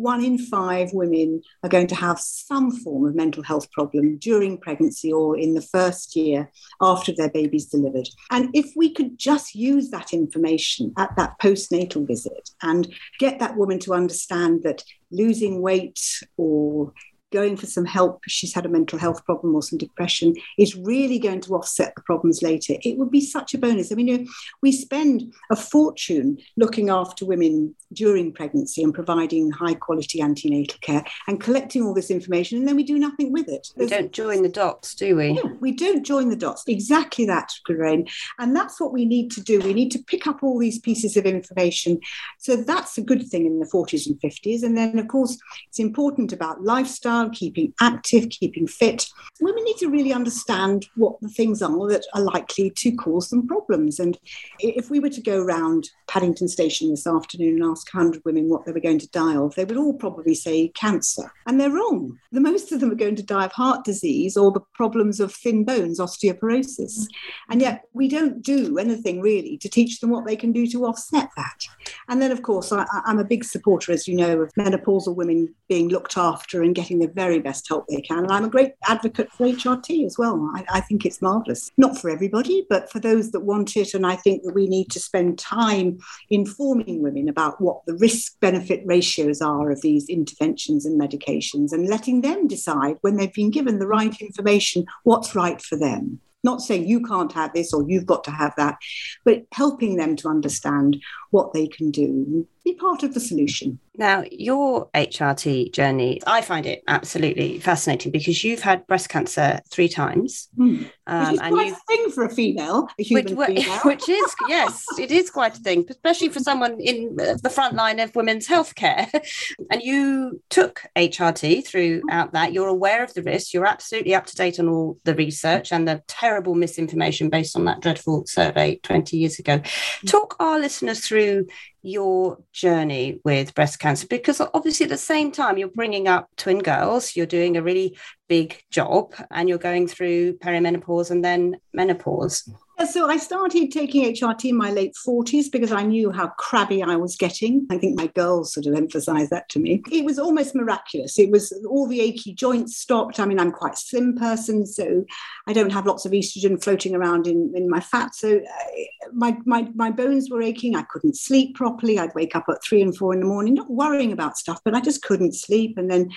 One in five women are going to have some form of mental health problem during pregnancy or in the first year after their baby's delivered. And if we could just use that information at that postnatal visit and get that woman to understand that losing weight or going for some help, she's had a mental health problem or some depression, is really going to offset the problems later. It would be such a bonus. I mean, you know, we spend a fortune looking after women during pregnancy and providing high quality antenatal care and collecting all this information, and then we do nothing with it. We don't join the dots, do we? Yeah, we don't join the dots. Exactly that, Lorraine. And that's what we need to do. We need to pick up all these pieces of information. So that's a good thing in the 40s and 50s. And then, of course, it's important about lifestyle, keeping active, keeping fit. Women need to really understand what the things are that are likely to cause them problems. And if we were to go around Paddington Station this afternoon and ask 100 women what they were going to die of, they would all probably say cancer. And they're wrong. The most of them are going to die of heart disease or the problems of thin bones, osteoporosis. And yet we don't do anything really to teach them what they can do to offset that. And then, of course, I, am a big supporter, as you know, of menopausal women being looked after and getting the very best help they can. And I'm a great advocate for HRT as well. I, I think it's marvellous. Not for everybody, but for those that want it. And I think that we need to spend time informing women about what the risk benefit ratios are of these interventions and medications and letting them decide when they've been given the right information what's right for them not saying you can't have this or you've got to have that, but helping them to understand what they can do be part of the solution. Now, your HRT journey, I find it absolutely fascinating because you've had breast cancer three times. Mm. Um, and quite a thing for a female, a human which, female. Which is, yes, it is quite a thing, especially for someone in the front line of women's healthcare. and you took HRT throughout that. You're aware of the risks. You're absolutely up to date on all the research and the terrible misinformation based on that dreadful survey 20 years ago. Mm. Talk our listeners through your journey with breast cancer because obviously at the same time you're bringing up twin girls you're doing a really big job and you're going through perimenopause and then menopause so I started taking HRT in my late 40s because I knew how crabby I was getting. I think my girls sort of emphasized that to me. It was almost miraculous. It was all the achy joints stopped. I mean, I'm quite slim person, so I don't have lots of estrogen floating around in, in my fat. So uh, my, my, my bones were aching. I couldn't sleep properly. I'd wake up at three and four in the morning, not worrying about stuff, but I just couldn't sleep. And then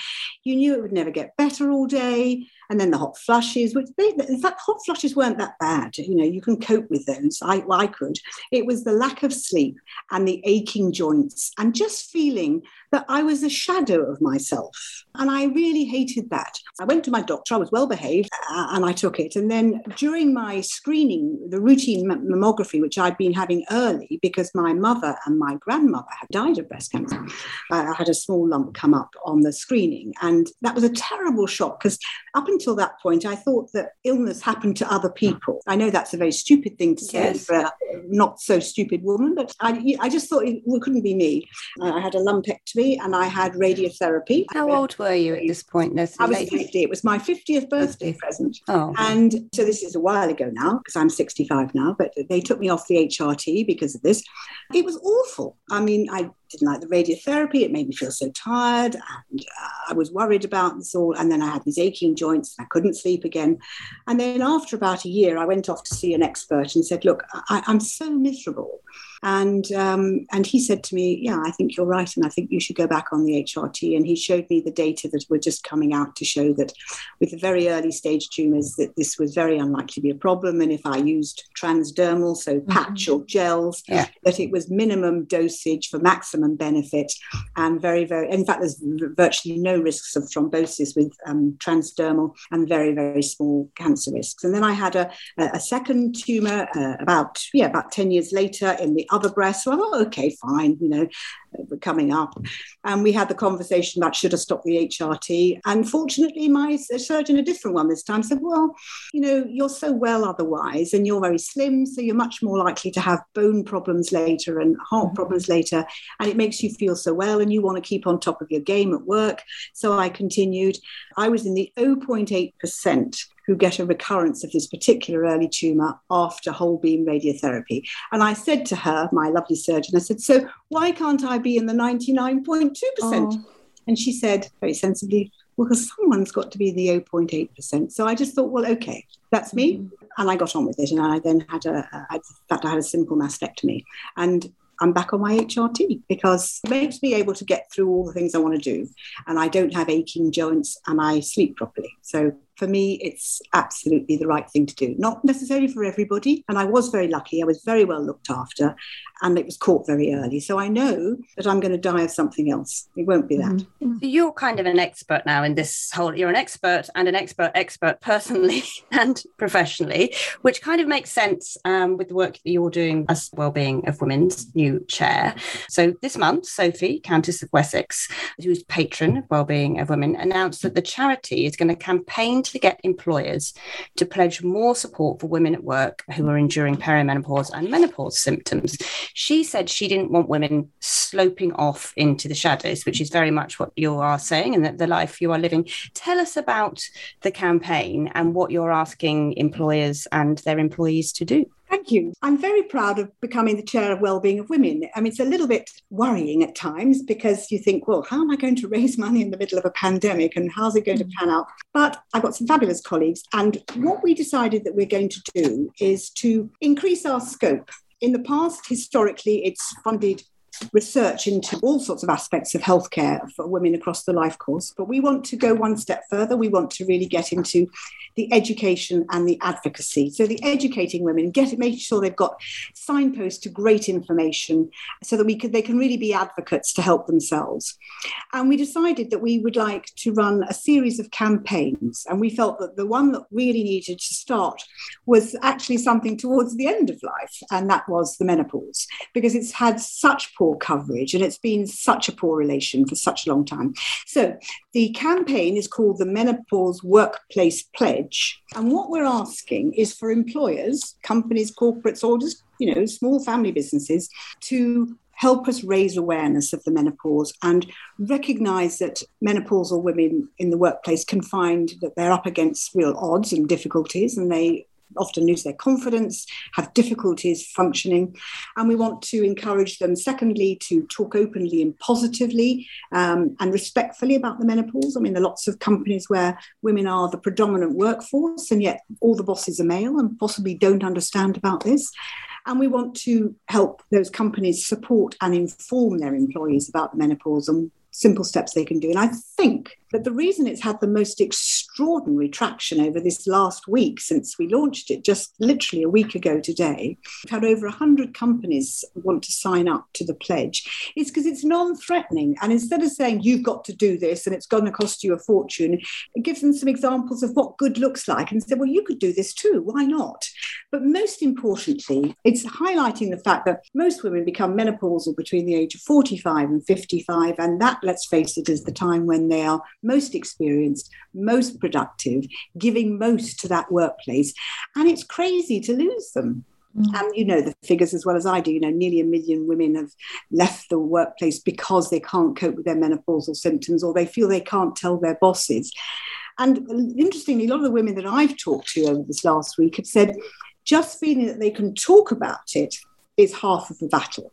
you knew it would never get better all day and then the hot flushes, which they, in fact, hot flushes weren't that bad. You know, you can cope with those. I, I could. It was the lack of sleep and the aching joints and just feeling that I was a shadow of myself. And I really hated that. I went to my doctor, I was well behaved, uh, and I took it. And then during my screening, the routine mammography, which I'd been having early because my mother and my grandmother had died of breast cancer, I had a small lump come up on the screening. And that was a terrible shock because up until that point, I thought that illness happened to other people. I know that's a very stupid thing to say yes. for a not so stupid woman, but I, I just thought it, it couldn't be me. I had a lumpectomy and I had radiotherapy. How old were you at this point, Lesley? I was 50. It was my 50th birthday 50. present. Oh. And so this is a while ago now, because I'm 65 now, but they took me off the HRT because of this. It was awful. I mean, I didn't like the radiotherapy. It made me feel so tired. And uh, I was worried about this all. And then I had these aching joints. and I couldn't sleep again. And then after about a year, I went off to see an expert and said, Look, I, I'm so miserable. And um, and he said to me, "Yeah, I think you're right, and I think you should go back on the HRT." And he showed me the data that were just coming out to show that with the very early stage tumours, that this was very unlikely to be a problem. And if I used transdermal, so mm-hmm. patch mm-hmm. or gels, yeah. that it was minimum dosage for maximum benefit, and very very. In fact, there's virtually no risks of thrombosis with um, transdermal, and very very small cancer risks. And then I had a, a second tumour uh, about yeah about ten years later in the other breast. So I thought, okay, fine, you know, we're coming up. And we had the conversation about should I stop the HRT. And fortunately, my surgeon, a different one this time, said, well, you know, you're so well otherwise, and you're very slim, so you're much more likely to have bone problems later and heart mm-hmm. problems later. And it makes you feel so well, and you want to keep on top of your game at work. So I continued. I was in the 0.8% who get a recurrence of this particular early tumour after whole beam radiotherapy. And I said to her, my lovely surgeon, I said, So why can't I be in the 99.2%? Oh. And she said very sensibly, Well, because someone's got to be the 0.8%. So I just thought, Well, okay, that's me. Mm-hmm. And I got on with it. And I then had a, in fact, I had a simple mastectomy. And I'm back on my HRT because it makes me able to get through all the things I want to do. And I don't have aching joints and I sleep properly. So for me, it's absolutely the right thing to do. Not necessarily for everybody. And I was very lucky. I was very well looked after and it was caught very early. So I know that I'm going to die of something else. It won't be that. Mm-hmm. You're kind of an expert now in this whole, you're an expert and an expert expert personally and professionally, which kind of makes sense um, with the work that you're doing as Wellbeing of Women's new chair. So this month, Sophie, Countess of Wessex, who's patron of Wellbeing of Women, announced that the charity is going to campaign to get employers to pledge more support for women at work who are enduring perimenopause and menopause symptoms. She said she didn't want women sloping off into the shadows, which is very much what you are saying and that the life you are living. Tell us about the campaign and what you're asking employers and their employees to do. Thank you. I'm very proud of becoming the chair of Wellbeing of Women. I mean, it's a little bit worrying at times because you think, well, how am I going to raise money in the middle of a pandemic and how's it going to mm. pan out? But I've got some fabulous colleagues. And what we decided that we're going to do is to increase our scope. In the past, historically, it's funded research into all sorts of aspects of healthcare for women across the life course. But we want to go one step further. We want to really get into the education and the advocacy. So the educating women, get making sure they've got signposts to great information so that we could they can really be advocates to help themselves. And we decided that we would like to run a series of campaigns. And we felt that the one that really needed to start was actually something towards the end of life, and that was the menopause, because it's had such poor coverage and it's been such a poor relation for such a long time. So the campaign is called the Menopause Workplace Pledge. And what we're asking is for employers, companies, corporates, or just, you know, small family businesses to help us raise awareness of the menopause and recognize that menopausal women in the workplace can find that they're up against real odds and difficulties and they often lose their confidence, have difficulties functioning. And we want to encourage them, secondly, to talk openly and positively um, and respectfully about the menopause. I mean, there are lots of companies where women are the predominant workforce, and yet all the bosses are male and possibly don't understand about this. And we want to help those companies support and inform their employees about the menopause and simple steps they can do. And I think that the reason it's had the most extraordinary traction over this last week since we launched it, just literally a week ago today, we've had over 100 companies want to sign up to the pledge, is because it's non threatening. And instead of saying, you've got to do this and it's going to cost you a fortune, it gives them some examples of what good looks like and say, well, you could do this too. Why not? But most importantly, it's highlighting the fact that most women become menopausal between the age of 45 and 55. And that, let's face it, is the time when they are most experienced, most productive, giving most to that workplace. And it's crazy to lose them. Mm. And you know the figures as well as I do. You know, nearly a million women have left the workplace because they can't cope with their menopausal symptoms or they feel they can't tell their bosses. And interestingly, a lot of the women that I've talked to over this last week have said just feeling that they can talk about it is half of the battle.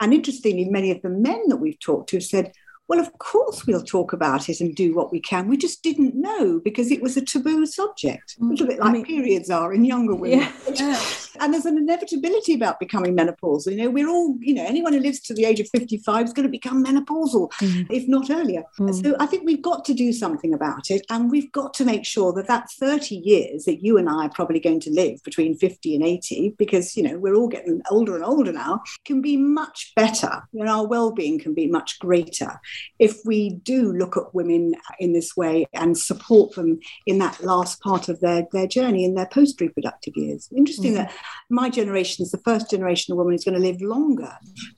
And interestingly, many of the men that we've talked to have said, well, of course we'll talk about it and do what we can. We just didn't know because it was a taboo subject, a mm. little bit like I mean, periods are in younger women. Yeah. And there's an inevitability about becoming menopausal. You know, we're all, you know, anyone who lives to the age of 55 is going to become menopausal, mm. if not earlier. Mm. So I think we've got to do something about it. And we've got to make sure that that 30 years that you and I are probably going to live between 50 and 80, because, you know, we're all getting older and older now, can be much better. You know, our well being can be much greater if we do look at women in this way and support them in that last part of their, their journey in their post reproductive years. Interesting mm-hmm. that my generation is the first generation of women who's going to live longer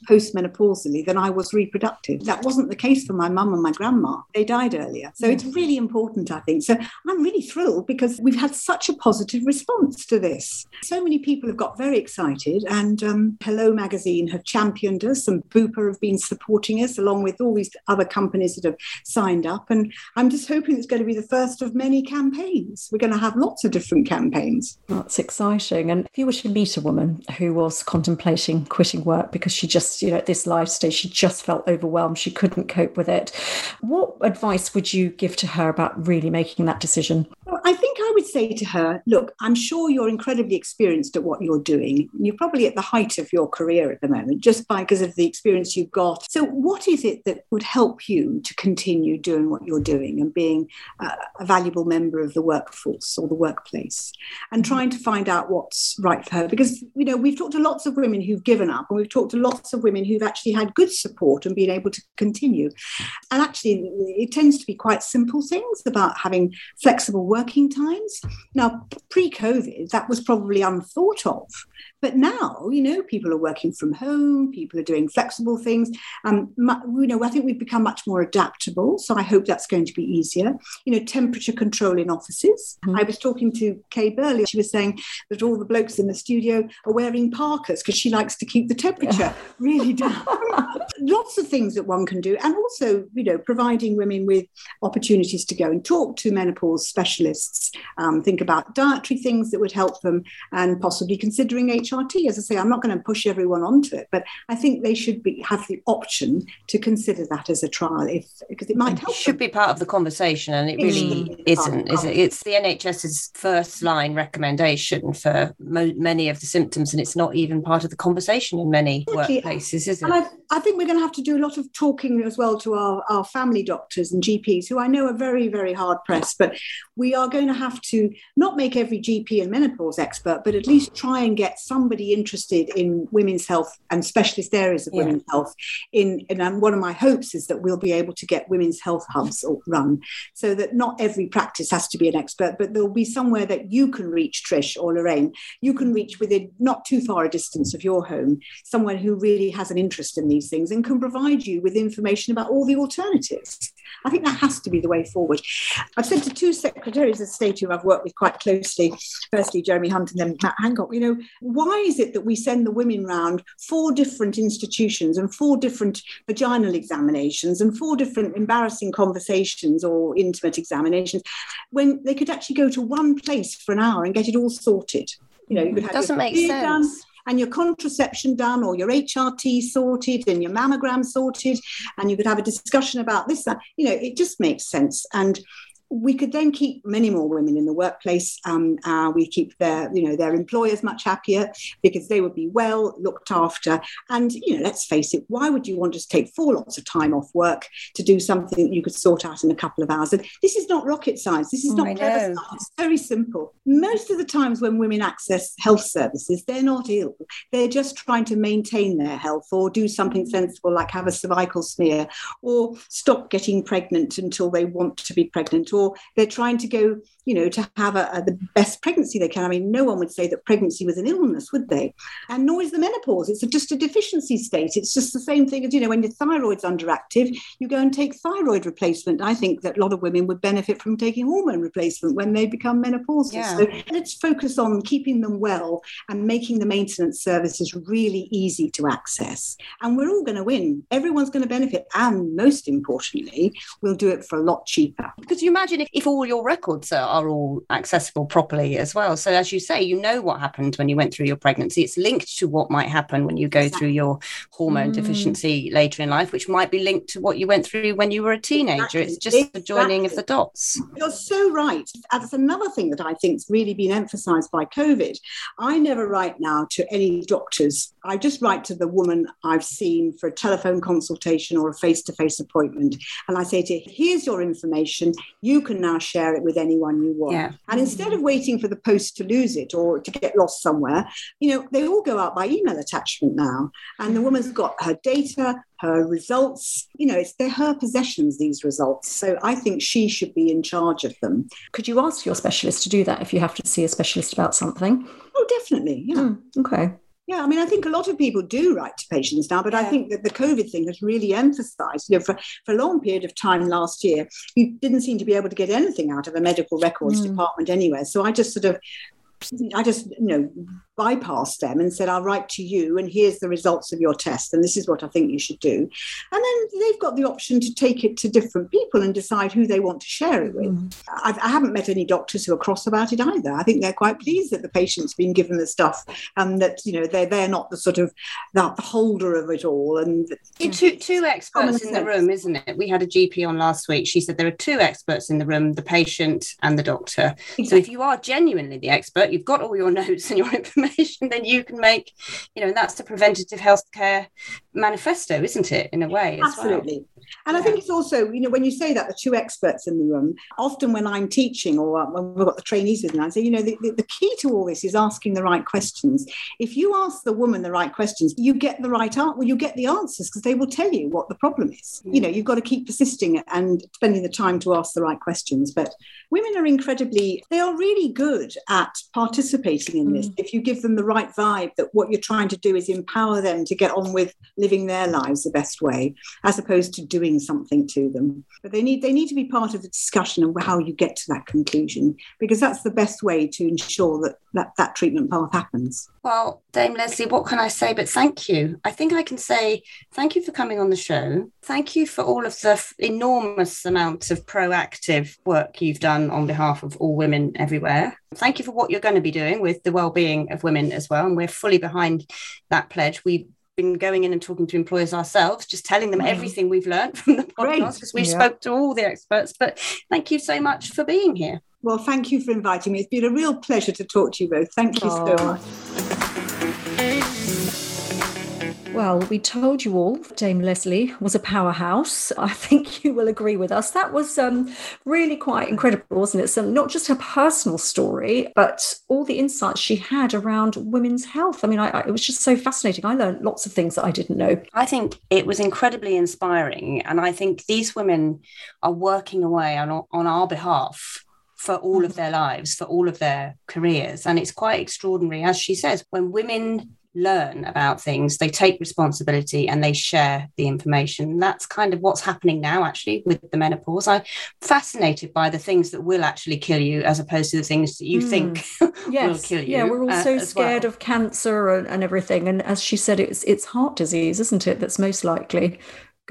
postmenopausally than I was reproductive. That wasn't the case for my mum and my grandma. They died earlier. So it's really important, I think. So I'm really thrilled because we've had such a positive response to this. So many people have got very excited, and um, Hello Magazine have championed us, and Bupa have been supporting us, along with all these other companies that have signed up. And I'm just hoping it's going to be the first of many campaigns. We're going to have lots of different campaigns. That's exciting. And if you were meet a woman who was contemplating quitting work because she just, you know, at this life stage, she just felt overwhelmed, she couldn't cope with it, what advice would you give to her about really making that decision? I think I would say to her, look, I'm sure you're incredibly experienced at what you're doing. You're probably at the height of your career at the moment, just by because of the experience you've got. So, what is it that would help you to continue doing what you're doing and being uh, a valuable member of the workforce or the workplace? And mm-hmm. trying to find out what's right for her. Because, you know, we've talked to lots of women who've given up, and we've talked to lots of women who've actually had good support and been able to continue. And actually, it tends to be quite simple things about having flexible working times. Now, pre COVID, that was probably unthought of. But now, you know, people are working from home, people are doing flexible things. Um, you know, I think we've become much more adaptable. So I hope that's going to be easier. You know, temperature control in offices. Mm-hmm. I was talking to Kay Burley. She was saying that all the blokes in the studio are wearing parkas because she likes to keep the temperature yeah. really down. Lots of things that one can do. And also, you know, providing women with opportunities to go and talk to menopause specialists, um, think about dietary things that would help them, and possibly considering HRT. As I say, I'm not going to push everyone onto it, but I think they should be have the option to consider that as a trial, if because it might help. It should them. be part of the conversation, and it really mm. isn't. Is it? It's the NHS's first line recommendation for mo- many of the symptoms, and it's not even part of the conversation in many exactly. workplaces, is it? And I, I think we're going to have to do a lot of talking as well to our, our family doctors and GPs, who I know are very, very hard pressed, but we are going to have to not make every GP and menopause expert, but at least try and get somebody interested in women's health and specialist areas of yeah. women's health. In, and one of my hopes is that we'll be able to get women's health hubs run so that not every practice has to be an expert, but there'll be somewhere that you can reach, Trish or Lorraine. You can reach within not too far a distance of your home, someone who really has an interest in these things and can provide you with information about all the alternatives. I think that has to be the way forward. I've said to two secretaries of state who I've worked with quite closely, firstly Jeremy Hunt and then Matt Hancock, you know, why is it that we send the women round four different institutions and four different vaginal examinations and four different embarrassing conversations or intimate examinations when they could actually go to one place for an hour and get it all sorted? You know, you could have doesn't make sense. Done, and your contraception done or your HRT sorted and your mammogram sorted, and you could have a discussion about this, that, you know, it just makes sense. And we could then keep many more women in the workplace. Um, uh, we keep their, you know, their employers much happier because they would be well looked after. And you know, let's face it, why would you want to take four lots of time off work to do something that you could sort out in a couple of hours? And this is not rocket science. This is not oh, clever science. It's very simple. Most of the times when women access health services, they're not ill. They're just trying to maintain their health or do something sensible like have a cervical smear or stop getting pregnant until they want to be pregnant or or they're trying to go, you know, to have a, a, the best pregnancy they can. I mean, no one would say that pregnancy was an illness, would they? And nor is the menopause. It's a, just a deficiency state. It's just the same thing as, you know, when your thyroid's underactive, you go and take thyroid replacement. I think that a lot of women would benefit from taking hormone replacement when they become menopausal. Yeah. So let's focus on keeping them well and making the maintenance services really easy to access. And we're all going to win. Everyone's going to benefit. And most importantly, we'll do it for a lot cheaper. Because you imagine imagine if, if all your records are, are all accessible properly as well. So, as you say, you know what happened when you went through your pregnancy. It's linked to what might happen when you go exactly. through your hormone mm. deficiency later in life, which might be linked to what you went through when you were a teenager. Exactly. It's just exactly. the joining of the dots. You're so right. That's another thing that I think's really been emphasized by COVID. I never write now to any doctors. I just write to the woman I've seen for a telephone consultation or a face to face appointment. And I say to her, here's your information. You can now share it with anyone you want. Yeah. And instead of waiting for the post to lose it or to get lost somewhere, you know, they all go out by email attachment now. And the woman's got her data, her results. You know, it's they're her possessions, these results. So I think she should be in charge of them. Could you ask your specialist to do that if you have to see a specialist about something? Oh, definitely. Yeah. Mm, okay. Yeah, I mean, I think a lot of people do write to patients now, but yeah. I think that the COVID thing has really emphasized, you know, for, for a long period of time last year, you didn't seem to be able to get anything out of a medical records mm. department anywhere. So I just sort of I just, you know, bypassed them and said, I'll write to you and here's the results of your test and this is what I think you should do. And then they've got the option to take it to different people and decide who they want to share it with. Mm. I've, I have not met any doctors who are cross about it either. I think they're quite pleased that the patient's been given the stuff and that, you know, they're, they're not the sort of the, the holder of it all. And two, two experts in the room, isn't it? We had a GP on last week. She said there are two experts in the room, the patient and the doctor. Exactly. So if you are genuinely the expert, you've got all your notes and your information, then you can make, you know, that's the preventative healthcare manifesto, isn't it, in a way? Absolutely. Well. And. I think it's also, you know, when you say that, the two experts in the room, often when I'm teaching or when we've got the trainees with me, I say, you know, the, the, key to all this is asking the right questions. If you ask the woman the right questions, you get the right answer, well, you get the answers because they will tell you what the problem is. Mm. You know, you've got to keep persisting and spending the time to ask the right questions. But women are incredibly, they are really good at participating in this. Mm. If you give them the right vibe that what you're trying to do is empower them to get on with living their lives the best way, as opposed to doing something to them. But they need they need to be part of the discussion of how you get to that conclusion, because that's the best way to ensure that that, that treatment path happens. Well, Dame Lesley, what can I say but thank you? I think I can say thank you for coming on the show. Thank you for all of the f- enormous amounts of proactive work you've done on behalf of all women everywhere. Thank you for what you're going to be doing with the well-being of women as well. And we're fully behind that pledge. We been going in and talking to employers ourselves, just telling them mm. everything we've learned from the podcast because we yeah. spoke to all the experts. But thank you so much for being here. Well, thank you for inviting me. It's been a real pleasure to talk to you both. Thank you Aww. so much. Well, we told you all Dame Lesley was a powerhouse. I think you will agree with us. That was um, really quite incredible, wasn't it? So, not just her personal story, but all the insights she had around women's health. I mean, I, I, it was just so fascinating. I learned lots of things that I didn't know. I think it was incredibly inspiring. And I think these women are working away on, on our behalf for all of mm-hmm. their lives, for all of their careers. And it's quite extraordinary, as she says, when women learn about things they take responsibility and they share the information that's kind of what's happening now actually with the menopause i'm fascinated by the things that will actually kill you as opposed to the things that you mm. think yes. will kill you yeah we're all uh, so scared well. of cancer and, and everything and as she said it's it's heart disease isn't it that's most likely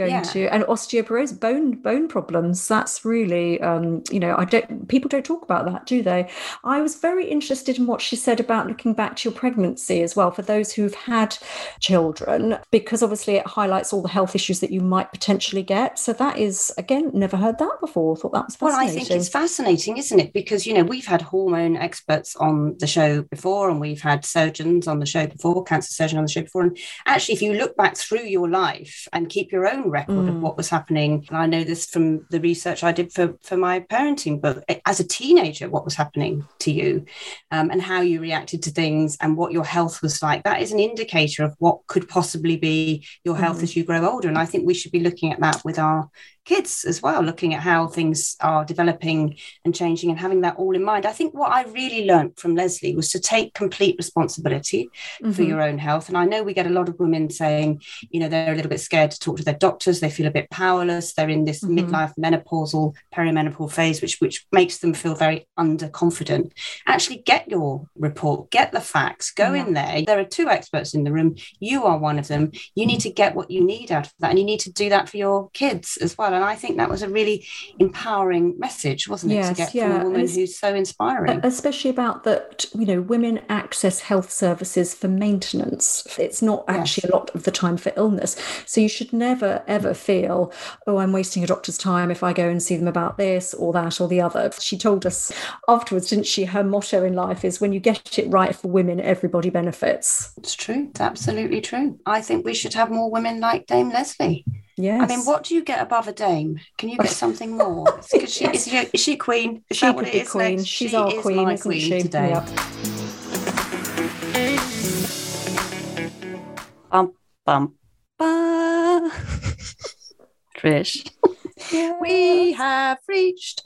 going yeah. to and osteoporosis bone bone problems that's really um, you know i don't people don't talk about that do they? I was very interested in what she said about looking back to your pregnancy as well for those who've had children because obviously it highlights all the health issues that you might potentially get. So that is again never heard that before. Thought that was fascinating well i think it's fascinating isn't it? Because you know we've had hormone experts on the show before and we've had surgeons on the show before cancer surgeon on the show before and actually if you look back through your life and keep your own record mm. of what was happening. And I know this from the research I did for, for my parenting book. As a teenager, what was happening to you um, and how you reacted to things and what your health was like, that is an indicator of what could possibly be your health mm. as you grow older. And I think we should be looking at that with our kids as well, looking at how things are developing and changing and having that all in mind. I think what I really learned from Lesley was to take complete responsibility mm-hmm. for your own health. And I know we get a lot of women saying, you know, they're a little bit scared to talk to their doctors, they feel a bit powerless, they're in this mm-hmm. midlife menopausal perimenopausal phase, which which makes them feel very underconfident. Actually get your report, get the facts, go yeah. in there. There are two experts in the room. You are one of them. You need to get what you need out of that. And you need to do that for your kids as well well. And I think that was a really empowering message, wasn't it, yes, to get yeah. from a woman who's so inspiring. Especially about that, you know, women access health services for maintenance. It's not actually yes. a lot of the time for illness. So you should never, ever feel, oh, I'm wasting a doctor's time if I go and see them about this or that or the other. She told us afterwards, didn't she? Her motto in life is when you get it right for women, everybody benefits. It's true. It's absolutely true. I think we should have more women like Dame Lesley. Yes. I mean, what do you get above a dame? Can you get something more? Because she is, she, is she queen? Is she could be queen. Next? She's she our is queen, isn't queen she? Today. Yep. Bum bum bum. Trish, yes. we have reached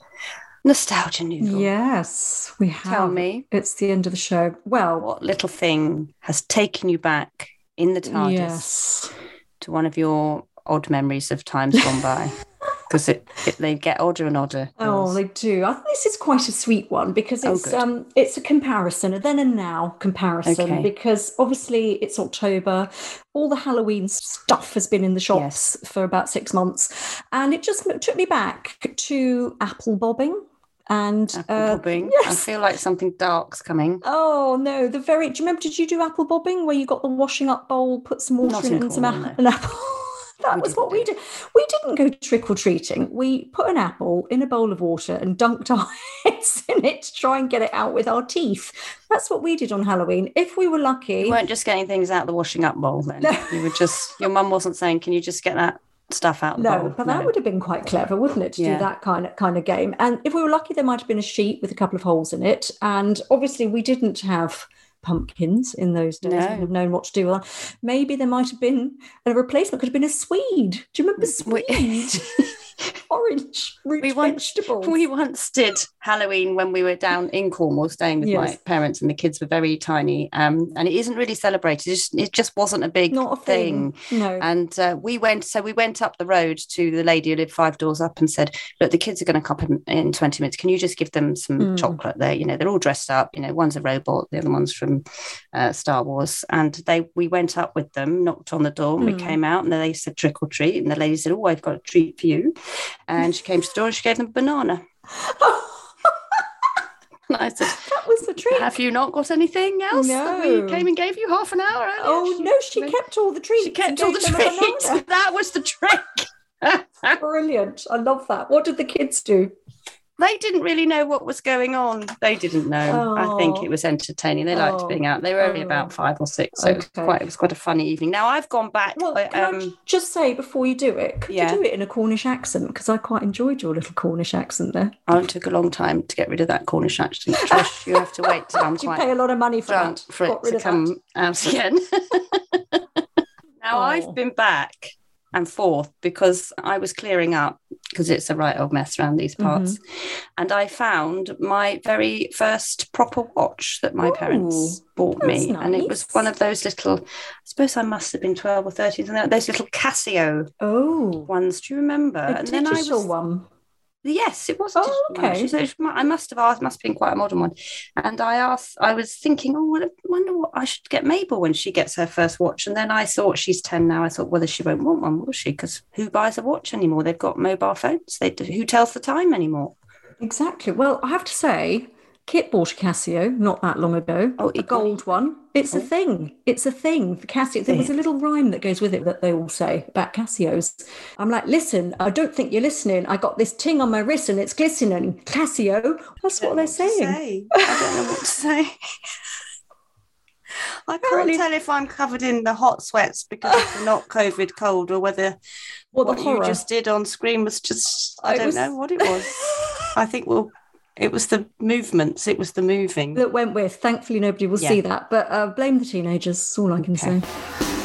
nostalgia noodle. Yes, we have. Tell me, it's the end of the show. Well, what little thing has taken you back in the TARDIS yes. to one of your odd memories of times gone by? because it, it, they get older and odder. Oh, they do. I think this is quite a sweet one because Oh, it's good. um it's a comparison, a then and now comparison. Okay. Because obviously it's October, all the Halloween stuff has been in the shops for about six months, and it just took me back to apple bobbing and Apple uh, bobbing. I feel like something dark's coming. Oh no, the very. Do you remember? Did you do apple bobbing where you got the washing up bowl, put some water Not in in and some a- an apple? That We was what we did. We didn't go trick or treating. We put an apple in a bowl of water and dunked our heads in it to try and get it out with our teeth. That's what we did on Halloween. If we were lucky, You weren't just getting things out of the washing up bowl then. No. You were just, your mum wasn't saying, can you just get that stuff out No, bowl? but that would have been quite clever, wouldn't it, to Yeah. do that kind of kind of game? And if we were lucky, there might have been a sheet with a couple of holes in it. And obviously, we didn't have pumpkins in those days. We No. would have known what to do with that. Maybe there might have been a replacement. Could have been a swede. Do you remember mm, swede? Orange root We once- vegetables. We once did Halloween when we were down in Cornwall staying with my parents, and the kids were very tiny. Um, and it isn't really celebrated. It just, it just wasn't a big Not a thing. No. And uh, we went, so we went up the road to the lady who lived five doors up and said, Look, the kids are going to come in, in 20 minutes. Can you just give them some Mm. chocolate there? You know, they're all dressed up. You know, one's a robot, the other one's from uh, Star Wars. And they, we went up with them, knocked on the door, and we Mm. came out, and they said, Trick or treat. And the lady said, Oh, I've got a treat for you. And she came to the door and she gave them a banana. And I said, that was the trick. Have you not got anything else that we came and gave you half an hour earlier? Oh no, she kept all the treats. She kept all the gave them a treats. That was the trick. Brilliant. I love that. What did the kids do? They didn't really know what was going on. They didn't know. I think Oh. it was entertaining. They liked Oh. being out. They were only Oh. about five or six, so it was quite it was quite a funny evening. Now I've gone back. Well, uh, can I um, just say before you do it, could Yeah. you do it in a Cornish accent? Because I quite enjoyed your little Cornish accent there. oh, it took a long time to get rid of that Cornish accent. You have to wait till I'm Did you quite pay a lot of money for that? for it to of that. come out again. now Oh. I've been back and forth because I was clearing up because it's a right old mess around these parts, Mm-hmm. and I found my very first proper watch that my parents bought me, that's and it was one of those little. I suppose I must have been twelve or thirteen. and Those little Casio Oh, ones. Do you remember? a and then I was one. Yes, it was. Oh, digital one, actually. okay. So I must have asked, must have been quite a modern one. And I asked, I was thinking, oh, I wonder what I should get Mabel when she gets her first watch. And then I thought she's 10 now. I thought, whether she won't want one, will she? Because who buys a watch anymore? They've got mobile phones. They who tells the time anymore? Exactly. Well, I have to say, Kit bought a Casio not that long ago. Oh, a gold one. It's a oh. thing. It's a thing. The Casio. There was a little rhyme that goes with it that they all say about Casios. I'm like, listen, I don't think you're listening. I got this ting on my wrist and it's glistening. Casio. That's what they're saying. I don't know what to say. I Apparently- can't tell if I'm covered in the hot sweats because it's not COVID cold or whether Well, the what you just did on screen was just I It don't was- know what it was. I think well it was the movements, it was the moving. that went with. Thankfully, nobody will Yeah. see that. But uh, blame the teenagers. That's all I can Okay. say.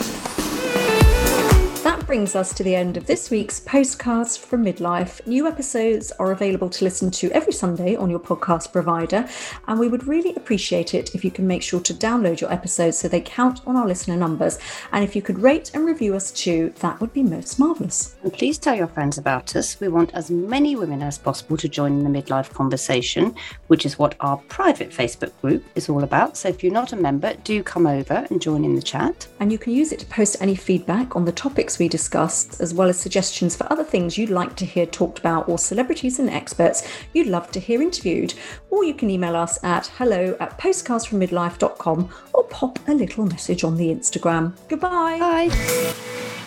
Brings us to the end of this week's Postcards from Midlife. New episodes are available to listen to every Sunday on your podcast provider, and we would really appreciate it if you can make sure to download your episodes so they count on our listener numbers. And if you could rate and review us too, that would be most marvellous. And please tell your friends about us. We want as many women as possible to join in the midlife conversation, which is what our private Facebook group is all about. So if you're not a member, do come over and join in the chat. And you can use it to post any feedback on the topics we discussed, as well as suggestions for other things you'd like to hear talked about or celebrities and experts you'd love to hear interviewed. Or you can email us at hello at postcardsfrommidlife.com or pop a little message on the Instagram. Goodbye. Bye.